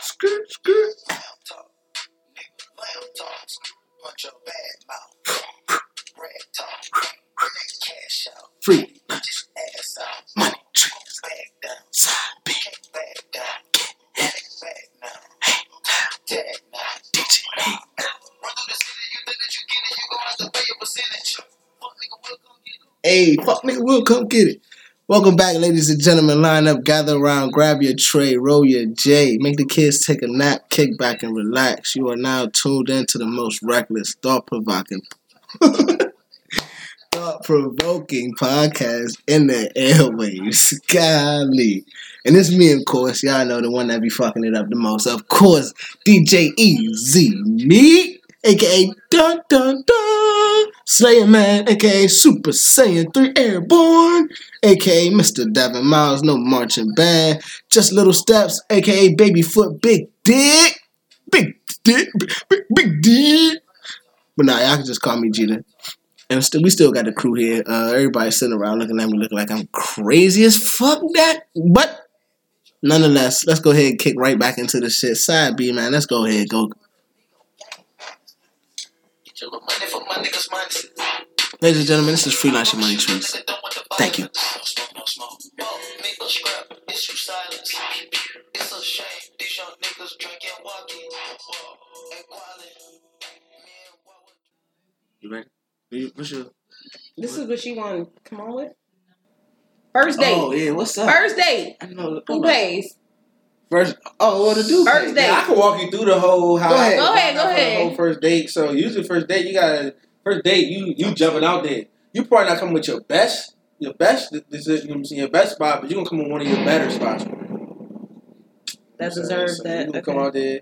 Skirt, skirt. Punch your bad mouth. Red talk. Cash out. Free Just ass out. money tricks. Back down. Side. Back down. Back back now. Now. Get come get it. Hey, fuck nigga, we'll come get it. Welcome back, ladies and gentlemen. Line up, gather around, grab your tray, roll your J, make the kids take a nap, kick back, and relax. You are now tuned into the most reckless, thought provoking, thought provoking podcast in the airwaves. Golly. And it's me, of course. Y'all know the one that be fucking it up the most. Of course, DJ Easy Me, aka Dun Dun Dun, Slayer Man, aka Super Saiyan 3 Airborne, aka Mr. Devin Miles, no marching band, Just Little Steps, aka Babyfoot Big Dick, Big Dick, Big, big Dick. But nah, y'all can just call me Gina. And still, we still got the crew here. Uh, everybody's sitting around looking at me, looking like I'm crazy as fuck. That, but nonetheless, let's go ahead and kick right back into the shit. Side B, man, let's go ahead, go. Get your little money for my niggas' money. Ladies and gentlemen, this is Freelance Your Money Trees. Thank you. No smoke, no smoke. Yo, nigga scrap, it's you silence. It's a shame, these young niggas drinking walking. And quality. Man, what would You ready? What's your? This is what you want come on with? Oh, First date. Oh yeah, what's up? First date. I know. Who pays? First, oh, what to do? First date. Yeah, I can walk you through the whole how. Go ahead. Go ahead, go ahead. The whole first date. So usually first date, you gotta first date. You you jumping out there. You probably not coming with your best, your best. This is you know what I'm your best spot, but you gonna come with one of your better spots. That So- deserves so that. You gonna Okay. come out there.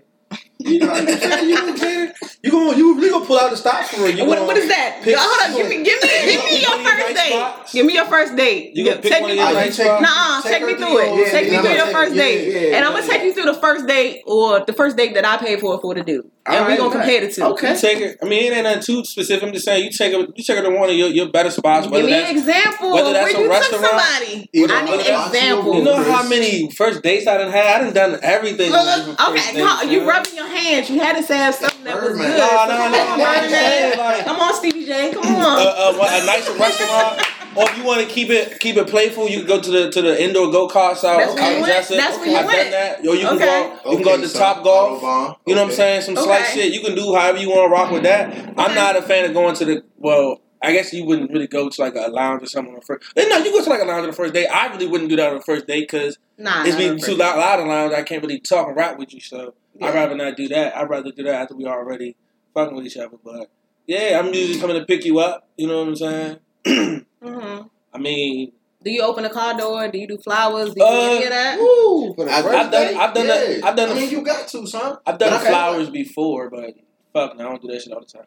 You know what I'm saying? You gonna get it. You gonna you, you gonna pull out the stops for it. You What, what is that? pick- Hold on, give me, give me, give me your first nice date. spots? Give me your first date. You gonna take me through it. spots? Nuh-uh, Take take me through through your- it. Take me through your first date, yeah, and I'm gonna yeah. take you through the first date or the first date that I paid for for the dude, and we Alright, gonna bet. compare the two. You take her. I mean, it ain't nothing too specific. I'm just saying, you take her. You take her to one of your, your better spots. Give Whether me that's an example whether that's where a you took restaurant, somebody. either- I need whether that's- examples. You know how many first dates I done had? I done done everything. on different Okay, dates, you man. rubbing your hands. You had to have something that was Birdman. good. No, no, no. Come on, I'm just saying, like, Come on, Stevie J. Come uh, on. a, what, a nicer restaurant, or if you want to keep it keep it playful, you can go to the to the indoor go karts out That's where out you went? That's where you I've went? done that. Yo, you can Okay. go. You can go to the top golf. You know what I'm saying? Some slight Okay. shit. You can do however you want to rock with that. I'm not a fan of going to the well. I guess you wouldn't really go to like a lounge or something on the first. Eh, no, you go to like a lounge on the first day. I really wouldn't do that on the first day because Nah, it's nah, being too loud, loud in lounge. I can't really talk and rap with you, so Yeah. I'd rather not do that. I'd rather do that after we already fucking with each other. But yeah, I'm usually coming to pick you up. You know what I'm saying? Mhm. I mean, Do you open the car door? Do you do flowers? Do you Uh, do any of that? Woo, for the I've- I've done- date? I've done that- Yeah. I've done I the- mean, you got to, son. I've done Okay. flowers before, but fuck, no, I don't do that shit all the time.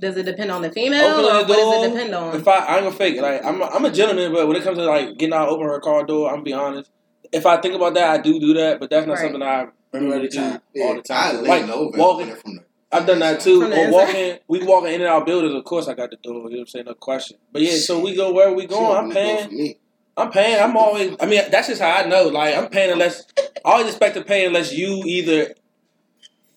Does it depend on the female, Open or the what does it depend on? If I, I'm gonna fake it. Like I'm, a, I'm a gentleman, but when it comes to like getting out, open her car door, I'm gonna be honest. If I think about that, I do do that, but that's not Right. something I really do all the I time. lean Like over walking, and from the. I've done that too. From the Or walking, we walking in and out buildings. Of course, I got the door. You know what I'm saying? No question. But yeah, so we go where we She going. I'm opened the door paying. I'm paying. I'm always. I mean, that's just how I know. Like I'm paying unless I always expect to pay unless you either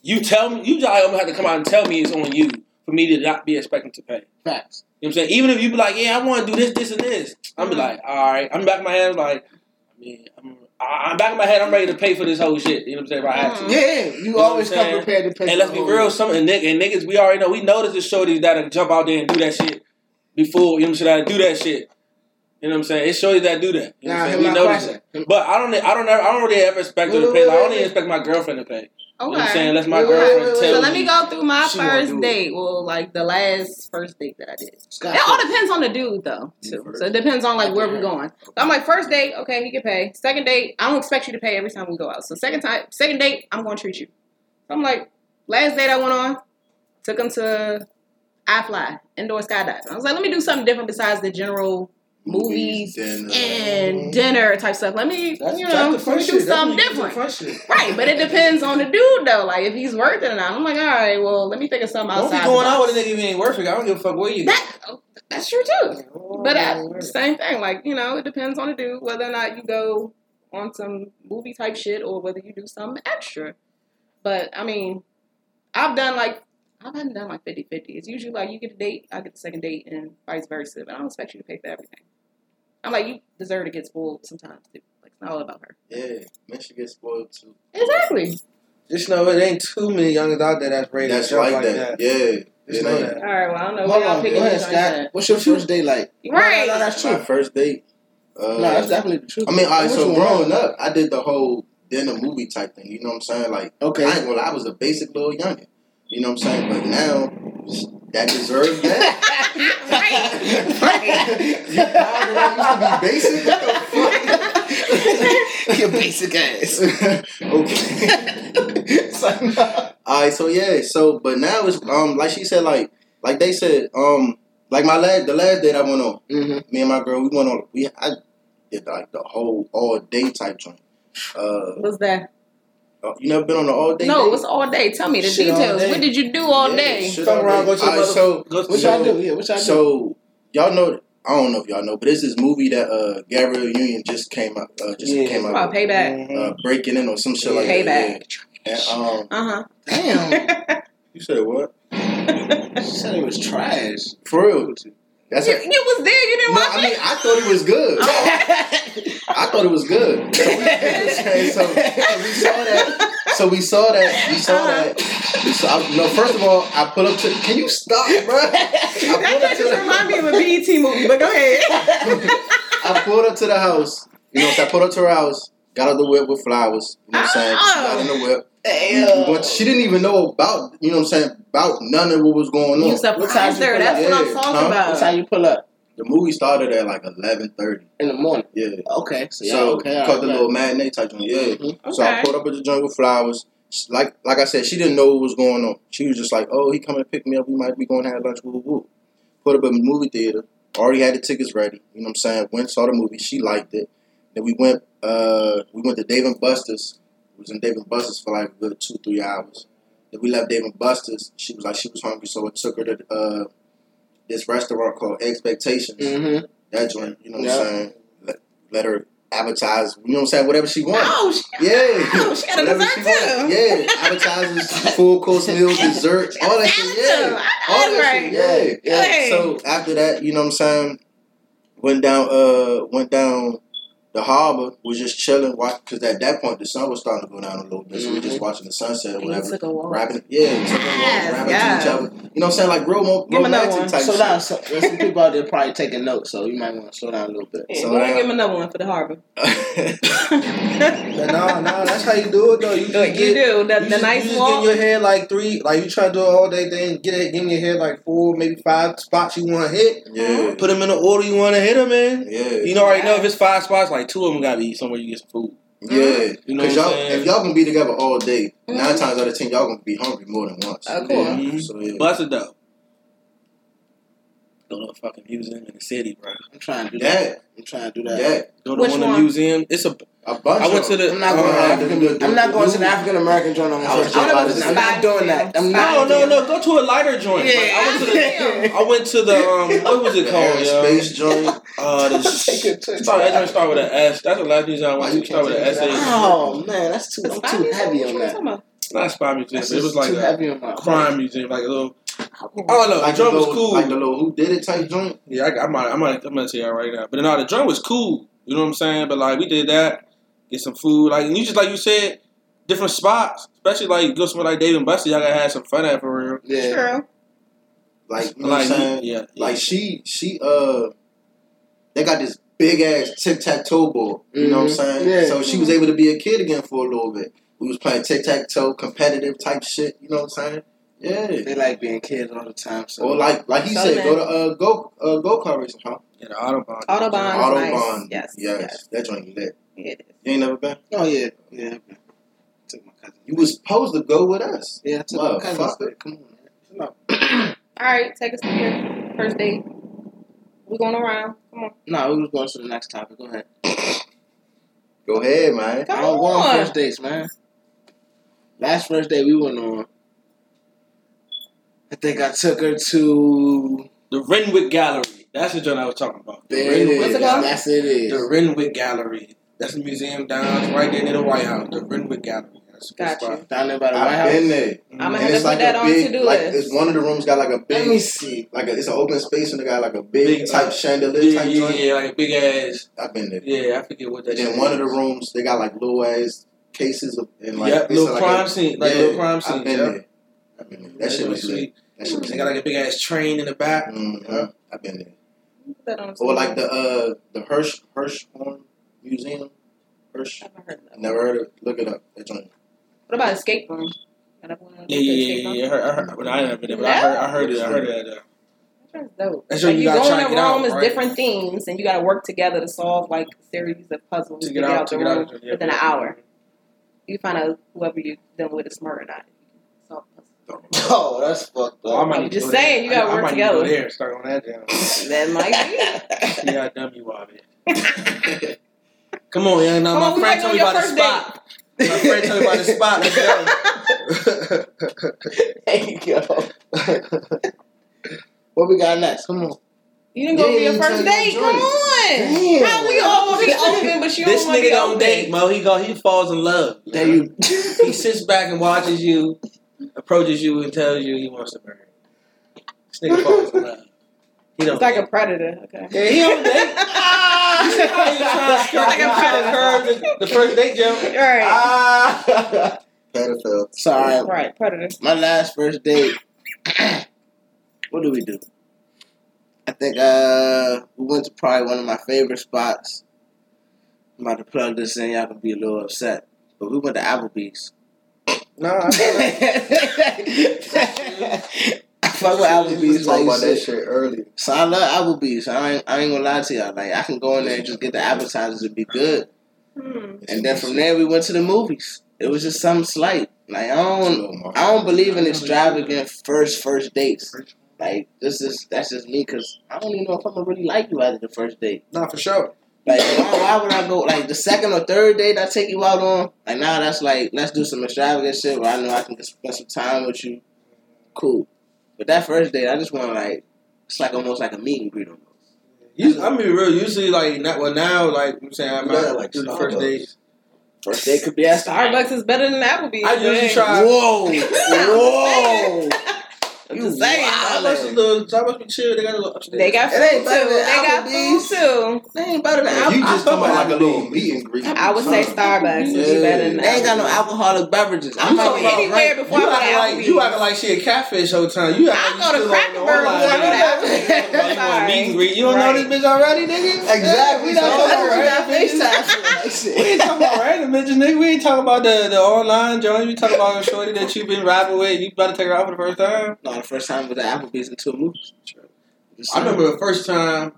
you tell me. You just almost have to come out and tell me it's on you for me to not be expecting to pay. Facts. You know what I'm saying? Even if you be like, yeah, I want to do this, this, and this, I'm be Mhm. like, all right. I'm back in my head like, I mean, I'm, I- I'm back in my head. I'm ready to pay for this whole shit. You know what I'm saying? If I have to. Mhm. Yeah, you know always what I'm come saying? prepared to pay. And let's be real, some and, nigg- and niggas, we already know. We know there's the shorties that'll jump out there and do that shit before. You know what I'm saying? That'll do that shit. You know what I'm saying? It's shorties that do that. You know Nah, what I'm him saying? We not know question. that. But I don't, I don't, ever, I don't really ever expect her to pay. wait, Like, I wait, don't even expect my girlfriend to pay. Okay. You know I'm saying? Unless my Wait, girlfriend wait, wait, So let me go through my first date. Well, like the last first date that I did. Scott It all depends on the dude, though. Too. So it depends on like where we're going. So I'm like, first date, okay, he can pay. Second date, I don't expect you to pay every time we go out. So second time, second date, I'm going to treat you. So I'm like, last date I went on, took him to iFly indoor skydiving. I was like, let me do something different besides the general movies dinner. and dinner type stuff. Let me, That's, you know, the let fun me shit. do something when you do the different. Right, but it depends on the dude though. Like if he's worth it or not. I'm like, all right, well, let me think of something Don't outside. be going out with a nigga if ain't worth it. I don't give a fuck where you. That that's true too. But uh, same thing. Like you know, it depends on the dude whether or not you go on some movie type shit or whether you do something extra. But I mean, I've done like I haven't done like 50 50. It's usually like you get a date, I get the second date, and vice versa. But I don't expect you to pay for everything. I'm like, you deserve to get spoiled sometimes too. Like, it's not all about her. Yeah, man should get spoiled too. Exactly. Just know it ain't too many youngins out there that's ready That's to jump like, like that. that. Yeah. Just It know ain't. that. All right, well, I don't know Hold where y'all on, go picking ahead, this Scott. What's your first day like? Right. No, no, that's My true. first date. Uh, No, that's definitely the truth. I mean, all right. So growing up, I did the whole dinner movie type thing. You know what I'm saying? Like, Okay. I ain't I was a basic little youngin. You know what I'm saying? But now, that deserves that. right. Right. Now that used to be basic, what the Your basic ass. okay. It's like, no. All right, so yeah, so but now it's um like she said like like they said um like my last the last date I went on Mhm. me and my girl we went on we I did like the whole all day type joint. Uh, What's that? Uh, you never been on an all day? No, date? what's all day? Tell me the Shit details. What did you do all Yeah, day? shit Fuck around, day. go to the Alright, mother- so Go to What y'all do? Yeah, what y'all do? so y'all know I don't know if y'all know, but it's this movie that uh Gabrielle Union just came out uh just Yeah. came out About payback. Mhm. uh, breaking in or some shit like Payback. that. Yeah. Um, Uh huh. Damn. you said what? huh. She said it was trash. For real? That's you, a, you was there. You didn't no, watch I mean it. I thought it was good. I thought it was good. So we, so, so we saw that. So we saw that. We saw Uh-huh. that. We saw, I, no, first of all, I pull up to. Can you stop, bro? That just the. remind me of a BET movie. But go ahead. I pulled up to the house. You know, so I pulled up to her house. Got out the whip with flowers. You know what I'm saying? She got in the whip. We went- she didn't even know about. You know what I'm saying? About none of what was going on. You surprised her. you That's what I'm talking huh? about. That's how you pull up The movie started at like 11:30. in the morning. Yeah. Okay, so, So, yeah, okay, caught all the right. little matinee type joint. Yeah. Mhm. So I Okay. pulled up at the jungle flowers. Like like I said, she didn't know what was going on. She was just like, "Oh, he coming to pick me up. We might be going to have lunch." Woo woo. Put up at the movie theater. Already had the tickets ready. You know what I'm saying? Went saw the movie. She liked it. Then we went. Uh, we went to Dave and Buster's. Was in Dave and Buster's for like a good two three hours. Then we left Dave and Buster's. She was like she was hungry, so I took her to uh, this restaurant called Expectations. Mhm. That joint. You know what Yeah. I'm saying? Let, let her advertise. You know what I'm saying? Whatever she wants. Oh, she, Yeah. Oh, she got a Whatever dessert too. Yeah. Advertisers, full course meal, dessert, all that shit. Yeah. All that right. shit. Yeah. Hey. So after that, you know what I'm saying? Went down uh went down the harbor, was just chilling, watch because at that point the sun was starting to go down a little bit. So we were just mm-hmm. watching the sunset or And whatever. took a walk. Rapping, yeah, took a walk, Yes, rapping yes. to each other. You know what I'm saying? Like real mo- Give me another romantic one. type So shit. now, so, there's some people out there probably taking notes, so you might want to slow down a little bit. Yeah, So go ahead and now- give him another one for the harbor. But no, no, that's how you do it though. You, you just get, do the, you the just, nice you just walk. get in your head like three, like you try to do it all day thing. Get it, get in your head like four, maybe five spots you want to hit. yeah. Put them in the order you want to hit them in. Yeah. You know, already know if it's five spots, like two of them gotta be somewhere you get some food. Yeah, You know because what y'all, saying? if y'all gonna be together all day, Mhm. nine times out of ten, y'all gonna be hungry more than once. Of course. Mhm. So yeah, Bust it though. Go to a fucking museum in the city, bro. I'm trying to do that. that, I'm trying to do that. that, Go to Which one of the one? museums. It's a. a bunch. I went to the. I'm not going to uh, African. the- the- I'm not going to the African American joint I my was first just date. about to I'm not doing that. I'm No, not. no, no. Go to a lighter joint. Like, I went to the. I went to the um. What was it called? yo? aerospace joint. Uh, the, Take it to- start, that joint start with an S. That's the last museum I Why went you to. Start with an S. Oh man, that's too. I'm too heavy on that. talking about? Not a spy museum. It was like a heavy on my crime museum, like a little. I don't. Like the the joint was little, cool. like the little who did it type joint. Yeah, I, I might, I might, I'm gonna tell you right now. But no, the joint was cool. You know what I'm saying? But like, we did that, get some food, like, and you just like you said, different spots, especially like go somewhere like Dave and Buster. Y'all gotta have some fun at for real. Yeah. True. Like you know Like, what I'm saying? yeah, Like she, she, uh, they got this big ass tic tac toe ball. You know what I'm Mhm. saying? Yeah. So she was able to be a kid again for a little bit. We was playing tic tac toe, competitive type shit. You know what I'm saying? Yeah. They like being kids all the time. So Or like, like he So said, go to uh go uh go car racing, huh? yeah, the Autobahn. Autobahn. is Autobahn. nice. Yes, yes, yes. that joint lit. It is. You ain't never been? Oh yeah, yeah. okay. Took my cousin. You was supposed to go with us. Yeah, I took my cousin. Motherfucker. Come on, man. All right, take us to your first date. We going around. Come on. No, we was going to the next topic. Go ahead. Go ahead, man. Come I don't go on on. first dates, man. Last first date we went on, I think I took her to. The Renwick Gallery. That's the joint I was talking about. The There it Renwick, What's it? That's it the. Renwick Gallery. That's the museum down right there near the White House, the Renwick Gallery. That's a Got you. Down there by the White I've House. been there. I'm gonna And have to it's put like that a on big, to do like list. it's one of the rooms got like a big. Let me big, see. like a, it's an open space and they got like a big, Big, type uh, chandelier Yeah, type yeah, joint. yeah, like a big ass. I've been there. Yeah, I forget what that. And then shit one of the rooms they got like little ass cases of and like yep, little like crime a, scene, like yeah, little crime scene. I've been yep. there. I've been there. That shit was lit. That shit was They got like a big ass train in the back. hmm I've been there. Put that on Or like the uh the Hirsch Hirshhorn Museum. Hirsch. I've heard of. Never heard of it. Look it up. That joint. What about escape room? Got that one on Yeah, yeah, yeah, yeah. I heard, I heard, well, I ain't never been there, but I heard, I heard it. I heard it. At, uh, That's dope. That's like what you you gotta go try in a get out, room, it's right? different themes, and you got to work together to solve like a series of puzzles to to get get out, out to the get room out. yeah, within an hour. You find out whoever you dealing with is smart or not. Solve the puzzle. Oh, that's fucked up. might I'm need to just go saying, there. you gotta I, I work might together. To go there and start on that down. That might See how dumb you are, man. Come on, yeah. No, Come my on, we friend told me about the spot. My friend told me about the spot. Let's go. There you go. what we got next? Come on. You didn't go Yeah, for your first date. Come on. Damn. How we all gonna be open, but you this don't want to nigga be don't date, Mo. He go, he falls in love. There you. He sits back and watches you, approaches you, and tells you he wants to marry. you. This nigga falls in love. He don't. It's like date. a predator. Okay. Yeah, he don't date. You see how you trying to Like a predator. the, the first date joke? All right. Ah. Pedophile. Sorry. Right. Predator. My last first date. what do we do? I think uh we went to probably one of my favorite spots. I'm about to plug this in, y'all can be a little upset. But we went to Applebee's. No, I I fuck with Applebee's was like about that shit. shit earlier. So I love Applebee's. I ain't, I ain't gonna lie to y'all. Like I can go in there and just get the appetizers and be good. Hmm. And then from there we went to the movies. It was just something slight. Like I don't I don't believe in extravagant first first dates. Like this is that's just me because I don't even know if I'm gonna really like you after the first date. Not for sure. Like why, why would I go like the second or third date I take you out on? Like now that's like let's do some extravagant shit where I know I can just spend some time with you. Cool. But that first date I just want to like it's like almost like a meet and greet almost. Usually, I'm gonna be real. Usually, like not well now. Like I'm saying, I'm Yeah, out like like do the first Starbucks. date. First date could be at Starbucks is better than Applebee's. I usually man. try. Whoa, whoa! I'm You just saying. wild. Starbucks is little. Starbucks be chill. They got a little upstairs. They got food too. They got food too. They ain't better than You just come out like a little meet and greet. I would say Starbucks would be better than They ain't got no alcoholic beverages. I'm I'm talking talking anywhere about before you I go acting like you acting like she a catfish whole time. You I go to Cracker Barrel before I go to You meet and greet. You don't know this bitch already, nigga. Exactly. We So not that's talking what you got about random bitches. FaceTime We ain't talking about random bitches, nigga. We ain't talking about the, the online joint. We talking about a shorty that you've been rapping with. You about to take her out for the first time. No, the first time was at Applebee's in two movies. I remember the first time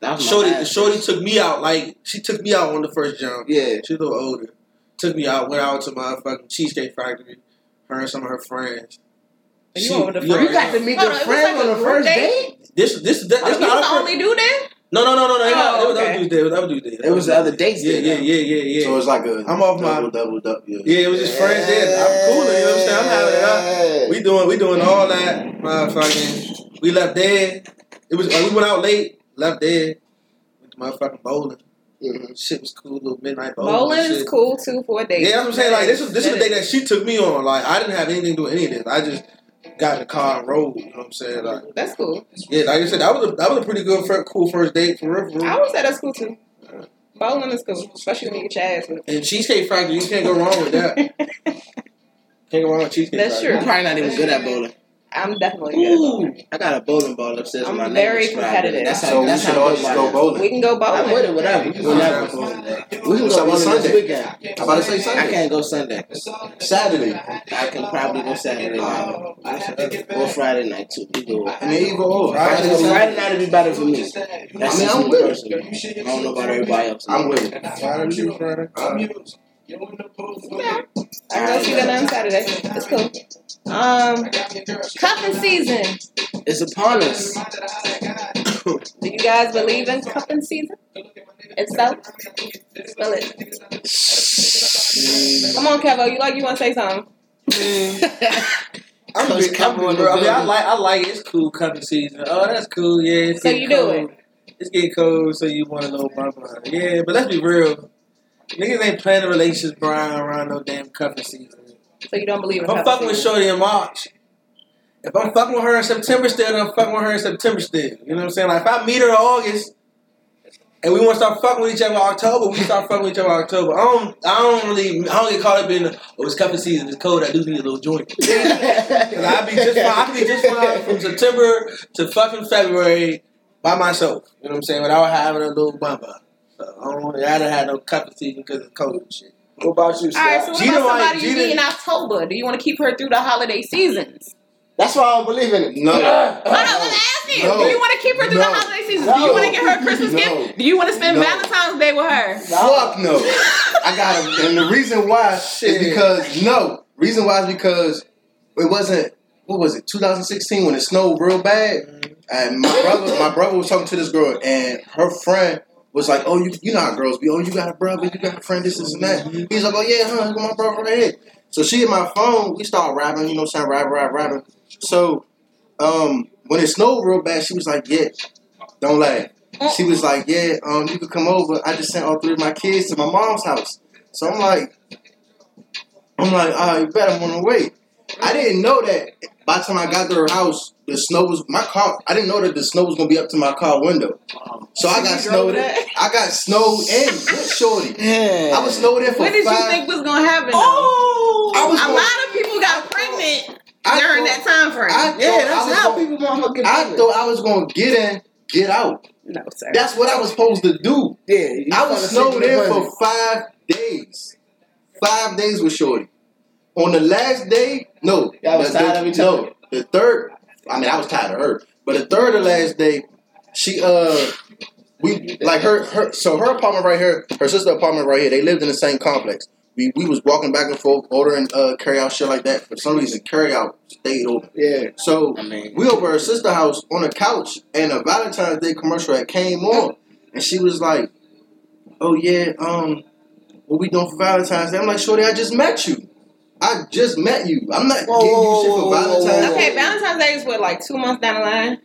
that was my Shorty, last Shorty took me out. Like she took me out on the first jump. Yeah. She's a little older. Took me out. Went out to my fucking cheesecake factory. Her and some of her friends. You She- over the you friends? You got to meet Hold your on, friend like on the first date? date? This this that, Oh, that's you not the our only dude then? No no no no no. They Oh, they was okay. other dudes there. That was dudes there. It was the other dates. Yeah yeah yeah yeah yeah. So it's like a I'm off my- double, double, double. Yeah. yeah, it was just friends there. I'm cool. You know what I'm saying? I'm having it We doing we doing all that, motherfucking. We left there. It was uh, we went out late, left there, went to motherfucking bowling. Mhm. Shit was cool, little midnight bowling. Bowling is cool too for a date. Yeah, that's what I'm saying. Like this is this is the day that she took me on. Like I didn't have anything to do with any of this. I just got in the car and rode. You know what I'm saying? Like That's cool. yeah, like I said, that was a that was a pretty good, fir- cool first date for real. For I real. would say that's cool too. Bowling is cool, especially when you get your ass whipped. And Cheesecake Factory, you can't go wrong with that. Can't go wrong with Cheesecake That's Factory. You're true. probably not even good at bowling. I'm definitely good at bowling. Ooh, I got a bowling ball upstairs. I'm with my very name inscribed in it. competitive. That's how, So we that's should how all good just go bowling. We can go bowling. I'm with it, whatever. You can Whenever. go bowling. We can go So bowling Sunday? weekend. I'm about to say Sunday. I can't go Sunday. Saturday. I can probably go Saturday night. Or Friday night too. Either or. I mean, either or. Friday, Friday, Friday, night would be better for me. That's I mean, I'm with it. I don't know about everybody else. I'm with it. Friday, shoot, Friday. Yeah. I can go see that on Saturday. It's cool. Um, cuffing season. It's upon us. Do you guys believe in cuffing season? If so, spell it. Come on, Kevo. You like you want to say something? I'm big, I'm Capo in big, the bro. I mean, I like, I like it. It's cool, cuffing season. Oh, that's cool. Yeah. It's So getting you do cold. It's getting cold, so you want a little bump it. Yeah, but let's be real. Niggas ain't planning relationships Brian, around no damn cuffing season. So you don't believe in If I'm fucking with. Shorty in March, if I'm fucking with her in September still, then I'm fucking with her in September still. You know what I'm saying? Like if I meet her in August and we want to start fucking with each other in October, we start fucking with each other in October. I don't, I don't really, I don't get caught up in the, oh, it's cuffing season, it's cold, I do need a little joint. Cause I be just fine, I be just fine from September to fucking February by myself. You know what I'm saying? Without having a little bumper. So I don't, I done had no cuffing season because it's cold and shit. What about you, All right, so what Gina about might- somebody you Gina- meet in October? Do you want to keep her through the holiday seasons? That's why I don't believe in it. No. No, no, I'm asking. No. Do you want to keep her through No. the holiday seasons? Do you want to get her a Christmas No. gift? Do you want to spend No. Valentine's Day with her? Fuck no. I got him. And the reason why is because no. Reason why is because it wasn't. What was it? 2016 when it snowed real bad, mm-hmm. and my brother, my brother was talking to this girl, and her friend was like, "Oh, you, you know how girls be. Oh, you got a brother, you got a friend, this, this, and that." He's like, "Oh yeah, huh? Look at my brother right here." So she hit my phone. We start rapping. You know, what I'm saying rap, rap, rapping. So, um, when it snowed real bad, she was like, "Yeah, don't laugh." She was like, "Yeah, um, you could come over. I just sent all three of my kids to my mom's house." So I'm like, I'm like, "Ah, you bet I'm on the way." I didn't know that by the time I got to her house, the snow was my car. I didn't know that the snow was gonna be up to my car window. So I got snowed in. that? I got snowed in with Shorty. Yeah. I was snowed in for What did you think was gonna happen? Oh! I was a gonna- lot of people got pregnant I during thought- that time frame. I Yeah, thought I that's was how gonna- people motherfucking I do thought I was gonna get in, get out. no, sir. That's what I was supposed to do. Yeah, I was snowed sick in for five days. Five days with Shorty. On the last day, no. Y'all was the, tired the- of each no. The third, I mean, I was tired of her. But the third or last day, she uh, we like her her. So her apartment right here, her sister apartment right here. They lived in the same complex. We we was walking back and forth, ordering uh carry out shit like that. For some reason, carry out stayed open. Yeah. So I mean, we over her sister house on a couch, and a Valentine's Day commercial had came on, and she was like, "Oh yeah, um, what we doing for Valentine's Day?" I'm like, "Shorty, I just met you. I just met you. I'm not Whoa, getting you shit for Valentine's Day." Okay, Valentine's Day is what, like two months down the line?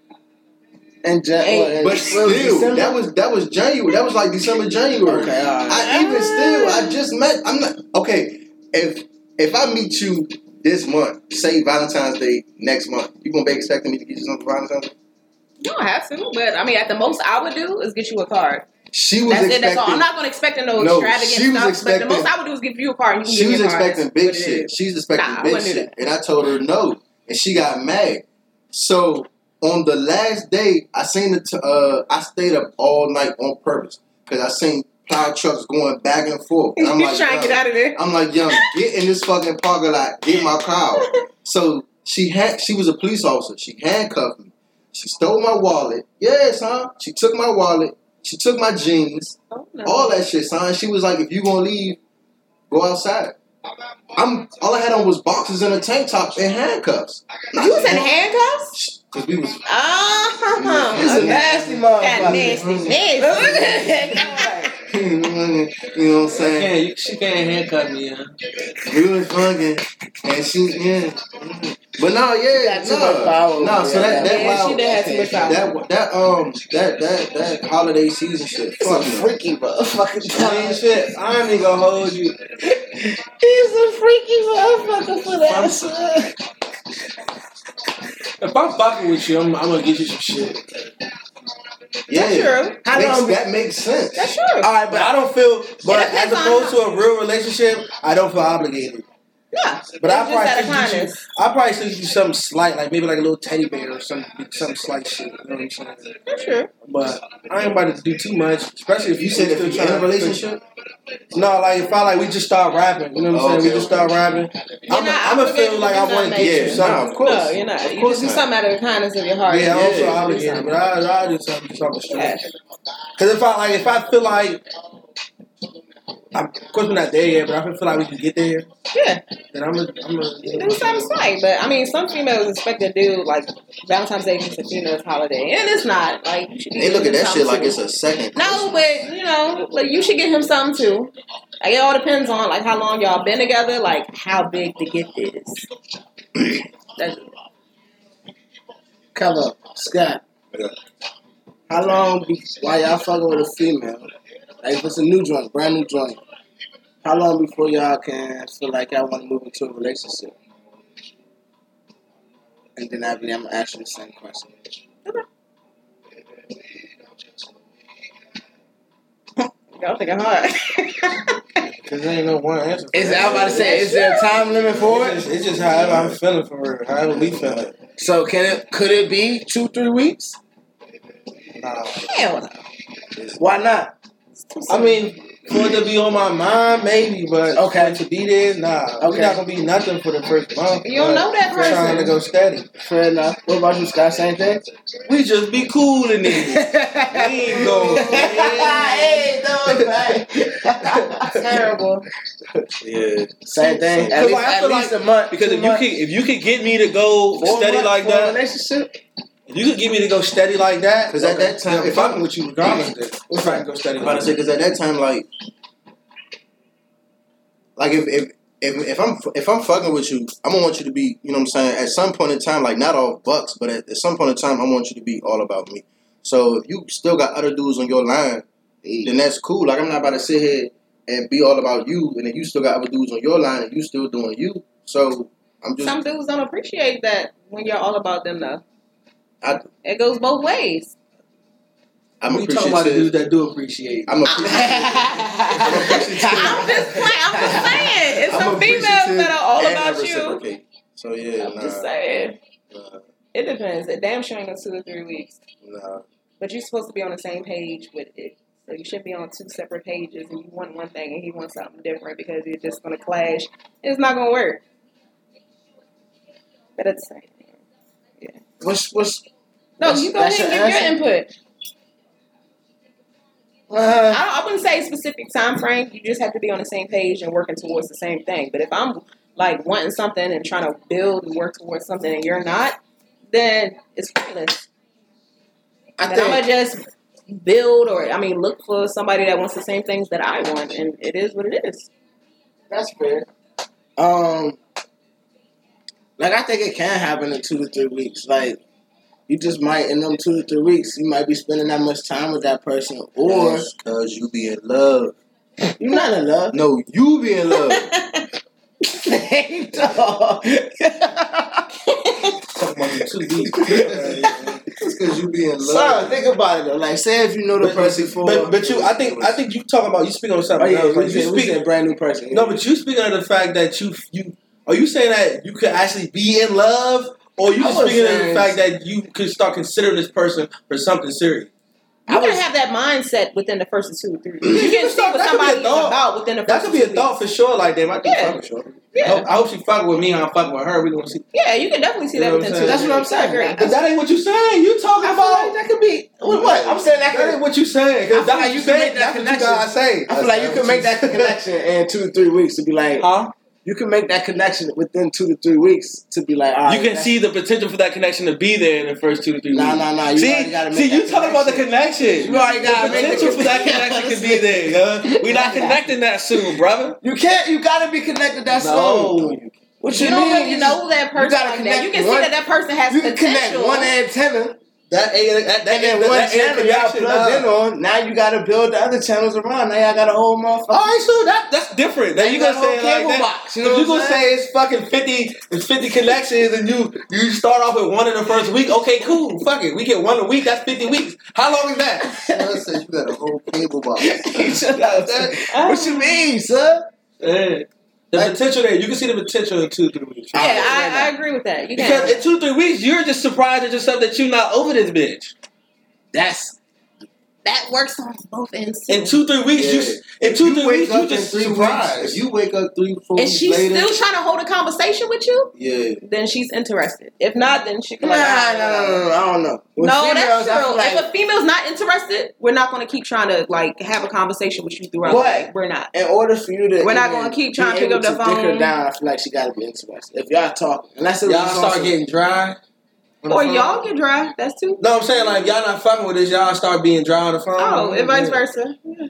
and ja- Hey, But still, December? that was that was January. That was like December, January. Okay, all right. I even still, I just met. I'm not okay. If if I meet you this month, say Valentine's Day next month, you gonna be expecting me to get you something for Valentine's Day? You don't have to, but I mean, at the most I would do is get you a card. She was That's it. expecting. That's all. I'm not going to expect no, No, extravagant she was stuff. but the most I would do is give you a part. And you can She was me a card. expecting big shit. She's expecting Nah, big shit. And I told her no. And she got mad. So on the last day, I seen the t- uh I stayed up all night on purpose. Cause I seen plow trucks going back and forth. And I'm like, trying to get out of there? I'm like, young, get in this fucking parking lot, get my car. So she had she was a police officer. She handcuffed me. She stole my wallet. Yes, huh? She took my wallet. She took my jeans Oh, no. all that shit, son. She was like, if you gonna leave, go outside. I'm all I had on was boxes and a tank top and handcuffs. You was in handcuffs? Cause we was Uh-huh. He's a Okay. nasty Got motherfucker. nasty, nasty. you know what I'm saying? Can't, you- she can't handcuff me, yeah. We was fucking and she yeah. But no, yeah, Got too much power, no, no. So that that Yeah, wow, she did have too much power. that that um that that that holiday season shit. He's Fuck a no. freaky motherfucker. I mean, shit, I ain't even gonna hold you. He's a freaky motherfucker for that shit. If I'm fucking with you, I'm, I'm gonna get you some shit. Yeah, That's true. How Makes- long- that makes sense. That's true. All right, but I don't feel. But It as opposed to a real relationship, I don't feel obligated. Yeah. But I It's just probably out of still get you. kindness. I probably still you something slight, like maybe like a little teddy bear or some some slight shit. You know what I'm saying? That's true. But I ain't about to do too much, especially if You said if you're in a relationship, No, like if I like we just start rapping, you know what I'm saying? Okay, we just start rapping. You're I'm not I'm gonna feel like I want to nothing. get you Yeah, something. nah, of course. No, you're not. Of You course just do not. something out of the kindness of your heart. Yeah, I'm Yeah, also do obligated, but I I do something something Yeah. straight. Because if I like if I feel like, I'm, of course we're not there yet, but I feel like we can get there. Yeah. Then I'm gonna I'm gonna. You know, Do something slight, but I mean, some females expect to do like Valentine's Day is a female's holiday, and it's not. Like you should be they look at that him shit like it's a second. no, but you know, like you should get him something too. Like it all depends on like how long y'all been together, like how big the gift is. That's, Cover, Scott. Yeah. How long be, while y'all fucking with a female? Like if it's a new joint, brand new joint, How long before y'all can feel like y'all want to move into a relationship? And then Abby, I'm gonna ask you the same question. Y'all thinking hard. Because there ain't no one answer. For Is that. I about to say, is there a time limit for It's it? just, it's just however I'm feeling for her, however we feeling. So can it? Could it be two, three weeks? Nah. Hell no. Why not? I mean, for it to be on my mind, maybe, but Okay. to be there, nah. Okay. We're not gonna be nothing for the first month. You don't uh, know that we're Trying to person. go steady. Fair enough. What about you, Scott? Same thing. We just be cool in it. we ain't go. hey, no, Terrible. Yeah. Same thing. At Cause least, I at feel least like- a month. Because two if you months, could, if you could get me to go four steady like that, relationship. If you could get me to go steady like that, 'Cause at that time- if I'm with you regardless. Then we're trying to go steady. I'm about to say that. because at that time, like, like if if if, if I'm if I'm fucking with you, I'm gonna want you to be, you know what I'm saying. At some point in time, like not all bucks, but at, at some point in time, I want you to be all about me. So if you still got other dudes on your line, then that's cool. Like I'm not about to sit here and be all about you, and then you still got other dudes on your line, and you still doing you. So I'm just Some dudes don't appreciate that when you're all about them though. I- it goes both ways. I'm we talking about the appreciative. dudes that do appreciate. I'm appreciative. I'm appreciative. I'm just playing. I'm just saying. It's I'm some females that are all and about you. So yeah, I'm nah, just saying. nah, It depends. It damn sure ain't gonna two or three weeks. nah. But you're supposed to be on the same page with it. So you should be on two separate pages and you want one thing and he wants something different because you're just gonna clash. It's not gonna work. But it's the same thing. What's what's No, That's- you go ahead and give your input. uh, I, I wouldn't say specific time frame. You just have to be on the same page and working towards the same thing. But if I'm like wanting something and trying to build and work towards something and you're not, then it's pointless. I And I'm gonna just build or I mean look for somebody that wants the same things that I want, and it is what it is. that's fair. Um, like I think it can happen in two to three weeks. Like you just might in them two to three weeks, you might be spending that much time with that person, or because you be in love. you're not in love. No, you be in love. Hey, dog. Talking about the two weeks. It's because you be in love. Son, think about it though. Like, say if you know the But, person for, but, but you, I think, I think you talking about you speaking on oh something yeah, else. Like you said, we speaking, said brand new person. no, but you speaking of the fact that you, you, are you saying that you could actually be in love, or you I just was speaking of the fact that you could start considering this person for something serious? You I can was- have that mindset within the first two or three. weeks. You can see what That could be a somebody is thought. about within the first That could be a thought for sure. Like, damn, I think Yeah. fucking sure. I, hope, I hope she fucking with me. I'm fucking with her. We gonna see. yeah, you can definitely see You that within two. That's what I'm saying. I. But that ain't what you saying. You talking I feel like about. that could be what? what? I'm saying that That ain't could. what you saying. Because that's like what you you saying. make that That's what you connection. gotta say. I feel like you can make that connection in two to three weeks to be like, Huh? You can make that connection within two to three weeks to be like, all right, You can see the potential for that connection to be there in the first two to three weeks. Nah, nah, nah. You see, make see, you talking about the connection. You already gotta the make potential for that connection. connection to be there. Yo. We not connecting that soon, brother. You can't. You gotta be connected that No. soon. What You you, don't mean? really You know that person gotta like that. You can one- see that that person has You can connect potential. one antenna, That ain't that, that, and then that, one that channel y'all plugged in on. Now you gotta build the other channels around. Now y'all got a whole motherfucker. All right, so that that's different. Now you you gonna got say like cable that. box, you know you gonna say it's fucking fifty, it's fifty connections, and you you start off with one in the first week. Okay, cool. Fuck it. We get one a week. That's fifty weeks. How long is that? Son you got a whole cable box. Shut up, son. what you mean, son? Yeah. The potential there, you can see the potential in two, three weeks. Yeah, I, I agree with that. You Because can. in two, three weeks, you're just surprised at yourself that you're not over this bitch. That's That works on both ends. In two, three weeks, you in two, you three wake weeks, up you just three surprised. weeks. If you wake up three, four and she's later, still trying to hold a conversation with you? yeah. Then she's interested. If not, then she nah, can no, like, ah, no, no, no, I don't know. With No, females, that's true. like- if a female's not interested, we're not going to keep trying to like have a conversation with you throughout. What? the day. We're not. in order for you to, We're not gonna keep trying to pick up the Dick her phone. down. I feel like she got to be interested. If y'all talking, unless Y'all start getting dry. Or y'all get dry. That's too. No, I'm saying like y'all not fucking with this. Y'all start being dry on the phone. Oh, and vice versa. Yeah.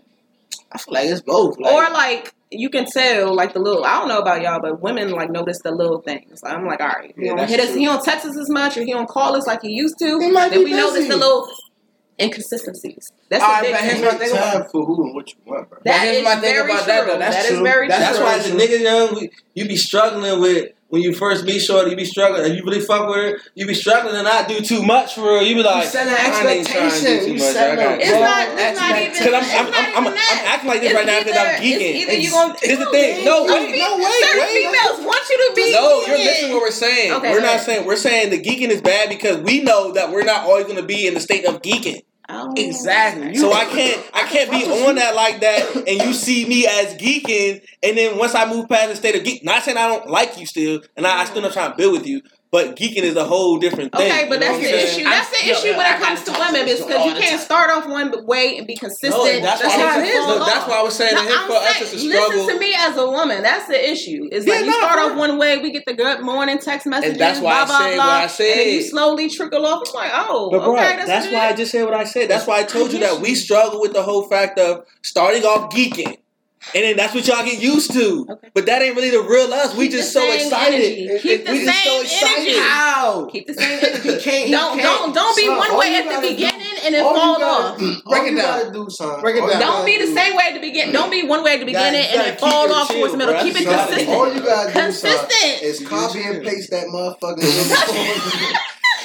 I feel like it's both. Like, or like you can tell like the little I don't know about y'all, but women like notice the little things. I'm like, all right, he yeah, don't hit true. us, he don't text us as much, or he don't call us like he used to. He might then we notice the little inconsistencies. That's all right, but here's thing about for who and what you want, bro. That, that is my thing about true. that. Though. That's that true. Is very that's true. That's why as a nigga young, we, you be struggling with when you first meet Shorty, you be struggling. If you really fuck with her, you be struggling to not do too much for her. You be like, you setting expectations. You setting it's, not, it's not even. Because I'm, I'm, I'm, I'm, acting like this it's right either, now because I'm geeking. Either you gonna, it's no, the thing. No, wait, be, no, wait, certain wait. females want you to be. No, you're missing what we're saying. Okay, we're not saying we're saying the geeking is bad because we know that we're not always going to be in the state of geeking. Exactly. So oh. I can't I can't be on that like that and you see me as geeking and then once I move past the state of geek, not saying I don't like you still and I, I still not trying to build with you, but geeking is a whole different thing. Okay, but that's the saying? issue. That's the I, issue yo, when it comes to women, is because you can't start off one way and be consistent. No, that's, that's how it is. That's why I was saying that hip for us a struggle. Listen to me as a woman. That's the issue. Is that yeah, like you no, start off one way, we get the good morning text messages, and that's why blah, I said blah, what I said. And then you slowly trickle off. It's like, oh, but bro, okay, that's, that's why I just said what I said. That's why I told you that we struggle with the whole fact of starting off geeking and then that's what y'all get used to. Okay. But that ain't really the real us. We just so excited. We just so excited. How? Keep the same energy. you can't, you don't don't don't be one way at the beginning and then fall off. Break it down. Break it down. Don't be the same way at the beginning. Don't be one way at the beginning and then fall off towards the middle. Keep it consistent. All you gotta do consistent. is copy and paste that motherfucker.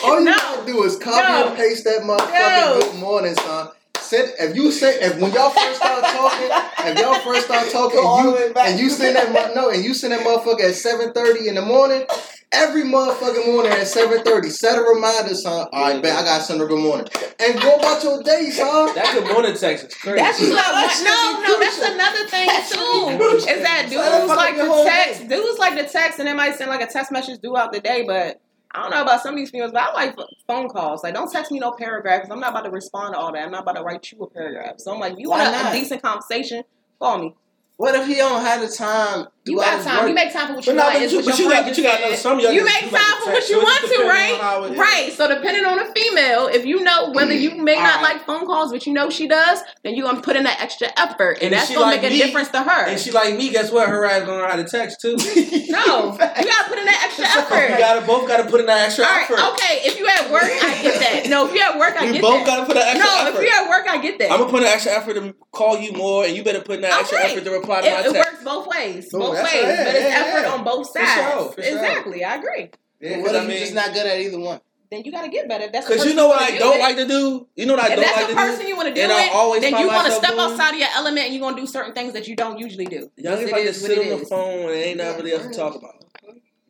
All you no. gotta do is copy no. and paste that motherfucking no. good morning, son said if you said if when y'all first start talking, if y'all first start talking, and you, and you send that no, and you send that motherfucker at seven thirty in the morning. Every motherfucking morning at seven thirty, set a reminder, son. All right, bet I gotta send her good morning, and go about your day, son. That's a morning text. That's not. No, no, that's another thing too. Is that dudes like the text? Dudes like the text, and they might send like a text message throughout the day, but I don't know about some of these females, but I like phone calls. Like, don't text me no paragraphs. I'm not about to respond to all that. I'm not about to write you a paragraph. So I'm like, you want a decent conversation? Call me. What if he don't have the time? You got time. Work? You make time for what you but. No, but you, but you got, you got some. You make time for what you want to, right? Right. So depending on the female, if you know whether you may not right. like phone calls, but you know she does, then you gonna put in that extra effort, and, and that's gonna like make me, a difference to her. And she like me, guess what? Her ass gonna know how to text too. no, you gotta put in that extra effort. you gotta both gotta put in that extra effort. Okay, if you at work, I get that. No, if you at work, I we get both gotta put that extra effort. No, if you at work, I get that. I'm gonna put an extra effort to call you more, and you better put in that extra effort to reply it, my it works both ways, both ways, right. but it's yeah, effort yeah. on both sides. For sure, for exactly, sure. I agree. Yeah, what if I mean, you're just not good at either one? Then you got to get better. That's because you know what I don't it. like to do. You know what I if don't like to do. That's the person you want to do and it. I always then you want to step outside of your element and you're gonna do certain things that you don't usually do. Y'all get like sit on the phone and ain't nobody else to talk about.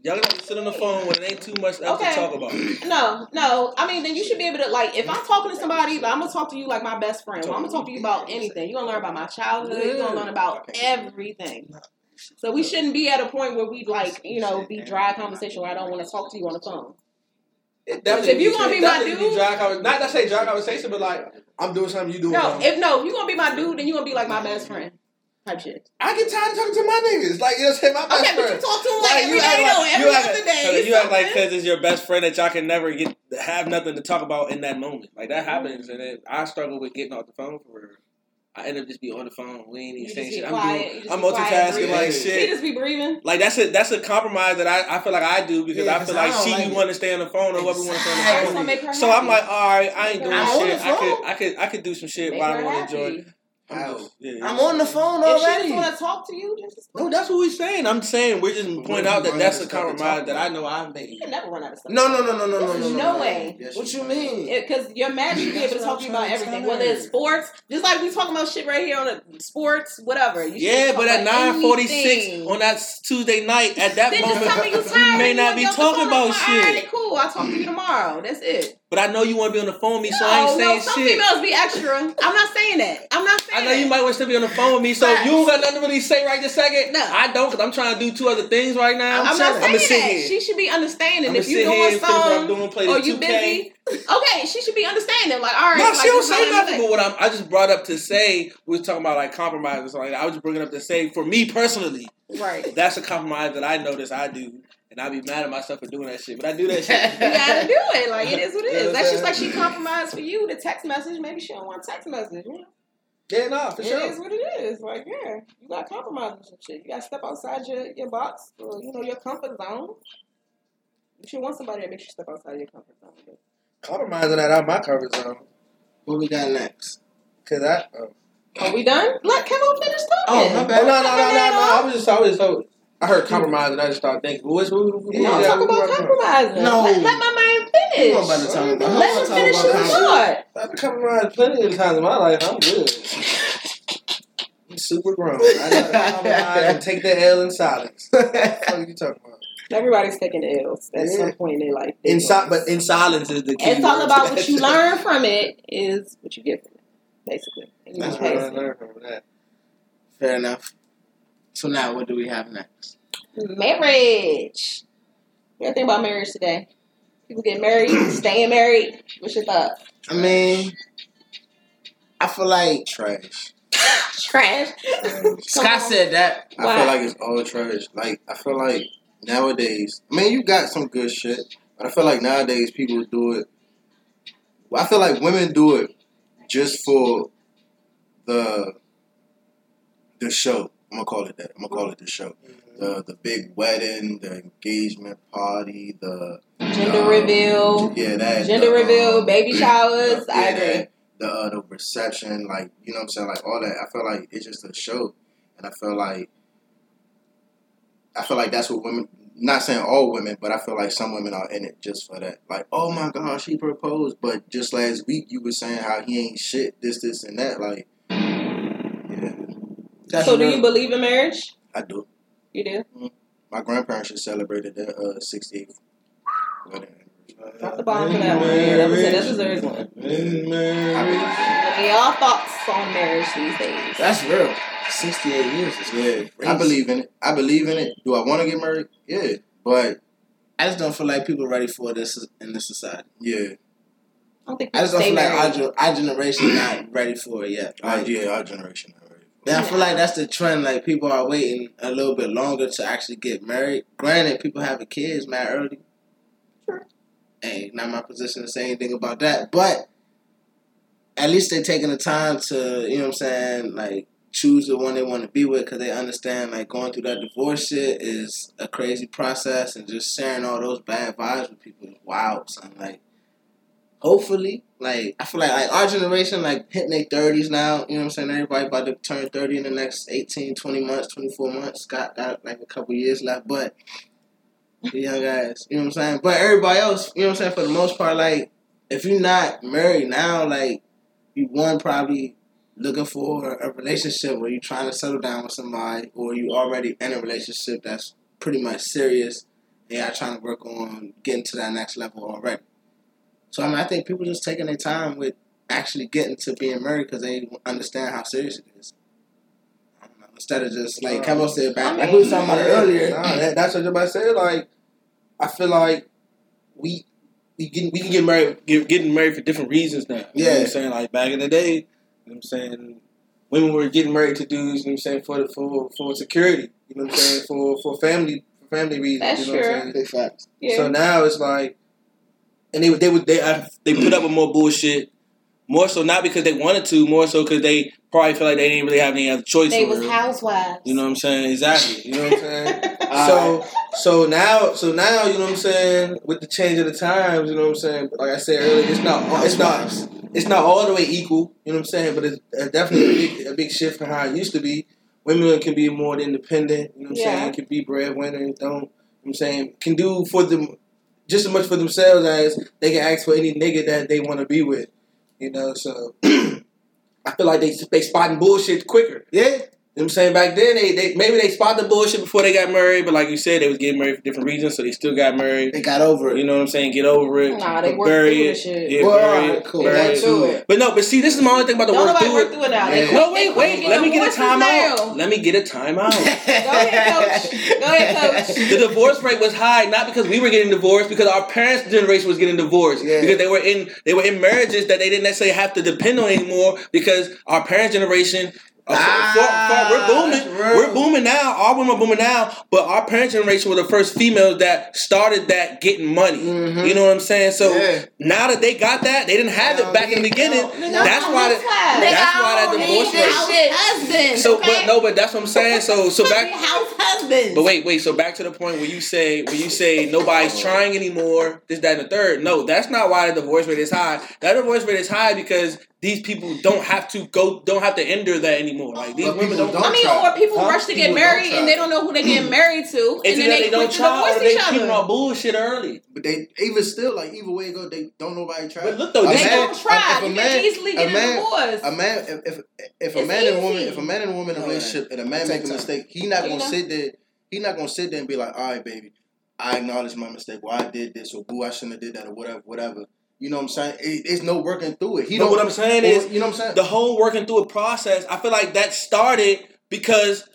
Y'all gonna sit on the phone when it ain't too much else okay. to talk about. No, no. I mean, then you should be able to like. If I'm talking to somebody, like, I'm gonna talk to you like my best friend. Well, I'm gonna talk to you about anything. You are gonna learn about my childhood. You are gonna learn about everything. So we shouldn't be at a point where we like, you know, be dry conversation where I don't want to talk to you on the phone. If you're gonna be my dude, be dry, not to say dry conversation, but like I'm doing something, you doing. No, if no, if you're gonna be my dude, then you're gonna be like my best friend type shit. I get tired of talking to my niggas. Like, you know what I'm saying? My best okay, friend. but you talk to them like, like every like. Every other day. You have like because it's your best friend that y'all can never get have nothing to talk about in that moment. Like, that mm-hmm. happens. And then I struggle with getting off the phone for. I end up just be on the phone. We ain't even saying shit. Quiet. I'm, doing, I'm multitasking like shit. You just be breathing. Like that's a that's a compromise that I, I feel like I do because yeah, I feel like I she like want to stay on the phone or whoever wants to stay on the phone. So I'm like, all right, I ain't doing shit. I could I could I could do some shit while I want to enjoy. I'm, just, yeah, yeah. I'm on the phone already. If she want to talk to you, just no. That's what we're saying. I'm saying we're just pointing out that that's a compromise that I know I'm making. You can never run out of stuff. No, no, no, no, no, no, no, no, way. Yes, what you mean? Because you're mad be able to talk to you about everything, whether it's sports, just like we talking about shit right here on the sports, whatever. You yeah, but at 9:46 on that Tuesday night, at that moment, we may not be talking about shit. Cool. I'll talk to you tomorrow. That's it. But I know you want to be on the phone with me, so no, I ain't saying no, some shit. females be extra. I'm not saying that. I'm not saying. I know that. you might want to be on the phone with me, so but, you don't got nothing to really say right this second. No, I don't, cause I'm trying to do two other things right now. I'm, I'm not saying I'm that. She should be understanding I'm if you doing something or you 2K. busy. Okay, she should be understanding. Like, all right, no, like, she don't say nothing. But what I'm, I just brought up to say, we was talking about like compromise or something. Like I was bringing up to say, for me personally, right, that's a compromise that I notice I do and I'd be mad at myself for doing that shit. But I do that shit. you gotta do it. Like, it is what it is. That's just like she compromised for you, the text message. Maybe she don't want text message. Yeah, no, for it sure. It is what it is. Like, yeah, you got to compromise with some shit. You got to step outside your, your box, or, you know, your comfort zone. You should want somebody that makes you step outside your comfort zone. Compromising that out my comfort zone. What we got next? Cause I. Oh. Are we done? Let Kevin finish talking. Oh my bad. No, no, no, no, no. I was just, I was just. I heard compromise and I just started thinking. What's what? what, what yeah, talk what- about what- compromising. No. Let, let my man finish. don't about to talk about. Let him talk finish about his thought. I've compromised plenty of times in my life. I'm good. I'm super grown. I got to compromise and take the L in silence. What are you talking about? Everybody's taking L's at Yeah. some point in their life. In si- but in silence is the key. it's all about what you learn from it is what you get from it, basically. And That's what pass I learned from that. Fair enough. So now, what do we have next? Marriage. What do you think about marriage today? People getting married, staying married. What's your thought? I mean, I feel like Trash. Trash. Scott said that. I Why? feel like it's all trash. Like I feel like nowadays, I mean, you got some good shit, but I feel like nowadays people do it. I feel like women do it just for the the show. I'm gonna call it that. I'm gonna call it the show. The the big wedding, the engagement party, the Gender um, reveal. Yeah, that Gender the, reveal, um, baby showers. yeah, I agree. that, the uh, the reception, like you know what I'm saying, like all that. I feel like it's just a show, and I feel like I feel like that's what women. Not saying all women, but I feel like some women are in it just for that. Like, oh my gosh, he proposed, but just last week you were saying how he ain't shit, this, this, and that. Like, That's so, do you believe in marriage? I do. You do. My grandparents just celebrated their uh, 68th wedding anniversary. Drop the bomb for that one. Yeah, that was it. That deserves one. What are y'all thoughts on marriage these days? That's real. 68 years is Yeah, I believe in it. I believe in it. Do I want to get married? Yeah, but I just don't feel like people are ready for this in this society. yeah, I don't think I just don't stay feel like our, married. gen- our generation not ready for it yet. our, Like, yeah, our generation. Yeah, I feel like that's the trend. Like people are waiting a little bit longer to actually get married. Granted, people having kids mad early. Sure. Hey, not my position to say anything about that, but at least they're taking the time to, you know what I'm saying, like choose the one they want to be with because they understand like going through that divorce shit is a crazy process and just sharing all those bad vibes with people is wild. Son. Like, hopefully, like I feel like like our generation like hitting their thirties now. You know what I'm saying? Everybody about to turn thirty in the next 18, 20 months, twenty four months. Got got like a couple years left, but the young guys, you know what I'm saying. But everybody else, you know what I'm saying. For the most part, like if you're not married now, like you one probably looking for a relationship where you're trying to settle down with somebody, or you already in a relationship that's pretty much serious, and y'all trying to work on getting to that next level already. So I mean, I think people just taking their time with actually getting to being married because they understand how serious it is. Know. Instead of just like Kevin said back, like we was talking about it earlier. Nah, that, that's what everybody said. Like, I feel like we we can we can get married get, getting married for different reasons now. You know what Yeah. I'm saying? Like back in the day, you know what I'm saying, women were getting married to dudes, you know what I'm saying, for the, for for security, you know what I'm saying, for for family for family reasons. That's you know what I'm true. saying? Big facts. Yeah. So now it's like, and they they would they uh, they put up with more bullshit. More so not because they wanted to, more so because they probably feel like they didn't really have any other choice. they was housewives. You know what I'm saying? Exactly. You know what I'm saying? so so now so now you know what I'm saying with the change of the times you know what I'm saying like I said earlier it's not it's not it's not all the way equal you know what I'm saying but it's definitely a big, a big shift from how it used to be women can be more independent you know what I'm Yeah. saying can be breadwinners don't you know what I'm saying can do for them just as much for themselves as they can ask for any nigga that they want to be with you know so I feel like they they spotting bullshit quicker Yeah. You know what I'm saying? Back then, they, they maybe they spot the bullshit before they got married, but like you said, they was getting married for different reasons, so they still got married. They got over it. You know what I'm saying? Get over it. Nah, they but worked bury through it. shit. Yeah, Well, bury alright, it. cool. bury it. worked through it. But no, but see, this is my only thing about the Don't work through work it. through it now. Yeah. No, wait, wait. Let me get a timeout. Let me get a timeout. Go ahead, coach. Go ahead, coach. the divorce rate was high not because we were getting divorced, because our parents' generation was getting divorced. Yeah. Because they were in they were in marriages that they didn't necessarily have to depend on anymore. Because our parents' generation. Uh, Ah, for- for- we're booming. We're booming now. Our women are booming now. But our parents' generation were the first females that started that getting money. Mhm. You know what I'm saying? So Yeah. now that they got that, they didn't have it back in the beginning. No, That's no, why. The, housewives. that's why that divorce rate. need this husband. So, okay? but no, but that's what I'm saying. So, so back. house husbands. But wait, wait. So back to the point where you say where you say nobody's trying anymore. This, that, and the third. No, that's not why the divorce rate is high. That divorce rate is high because these people don't have to go, don't have to endure that anymore. Like these But women people don't. don't I mean, try. or people Huh? rush to get People married and they don't know who they getting mm. married to, and then they, they don't quick to try or they each keeping other. on bullshit early. But they even still like either way it go, they don't nobody try. But look though, A They this man- don't try. if a You man- can easily a get a man- divorce. a man if if, if a It's man and a woman if a man and a woman in a relationship and a man make a mistake, he not gonna sit there. He not gonna sit there and be like, "All right, baby, I acknowledge my mistake. Well, I did this, or boo, I shouldn't have did that, or whatever, whatever." You know what I'm saying? It, it's no working through it. He But don't. what I'm saying or- is, you know what I'm saying? the whole working through a process, I feel like that started because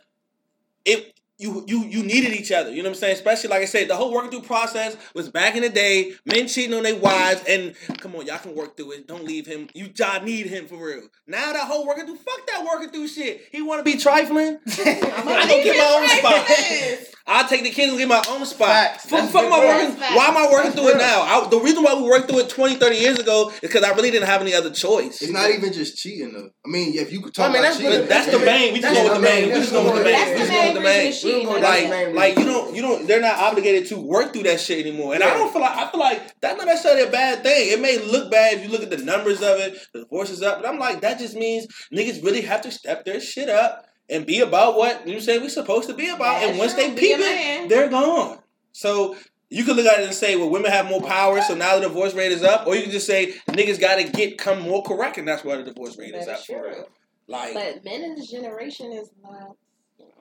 it you you you needed each other. You know what I'm saying? Especially like I said, the whole working through process was back in the day, men cheating on their wives, and come on, y'all can work through it. Don't leave him. You y'all need him for real. Now that whole working through, fuck that working through shit. He want to be trifling. I don't get my own spot. I'll take the kids and get my own spot. Facts. Fuck, fuck big my facts. working. Why am I working That's through it now? I, the reason why we worked through it 20, 30 years ago is because I really didn't have any other choice. it's not even just cheating though. I mean, if you could talk I mean, about that's cheating, But that's the That's main. We just go with the the main. main- We just go with the that's main. the We just go with the main main. reason cheating. That's Like, like you don't, you don't. They're not obligated to work through that shit anymore. And I don't feel like I feel like that's not necessarily a bad thing. It may look bad if you look at the numbers of it, the divorces up. But I'm like, that just means niggas really have to step their shit up and be about what you know what I'm saying we're supposed to be about. Yeah, and once sure. they peep it, they're gone. So. You could look at it and say, well, women have more power, so now the divorce rate is up. Or you can just say, niggas got to get come more correct, and that's why the divorce rate is up is true. Like, But men in this generation is not,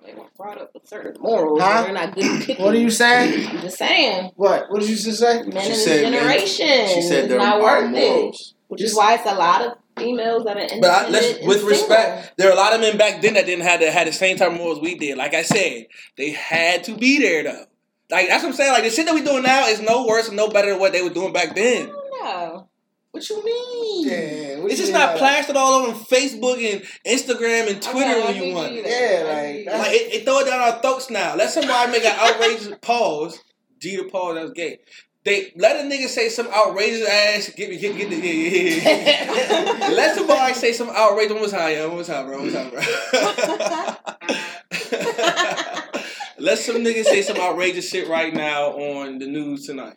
they weren't brought up with certain morals. Huh? They're not good at kicking. What are you saying? I'm just saying. What? What did you just say? Men She in this said men- generation she said is they're not our worth it. morals. Which is why it's a lot of females that are independent But I, let's, and with single. respect, there are a lot of men back then that didn't have the, had the same type of morals we did. Like I said, they had to be there though. Like that's what I'm saying. Like the shit that we doing now is no worse and no better than what they were doing back I then. Don't know. What you mean? Yeah, what It's just mean not by plastered all over Facebook and Instagram and Twitter when you want you it. Yeah, like, give you. Like it, it throw it down our throats now. Let somebody make an outrageous pause. G to pause. That was gay. They let a nigga say some outrageous ass. Get me, get, get the. Yeah, yeah, yeah, yeah. let somebody say some outrageous. One more time, yeah. One more time, bro. One more time, bro. let some nigga say some outrageous shit right now on the news tonight.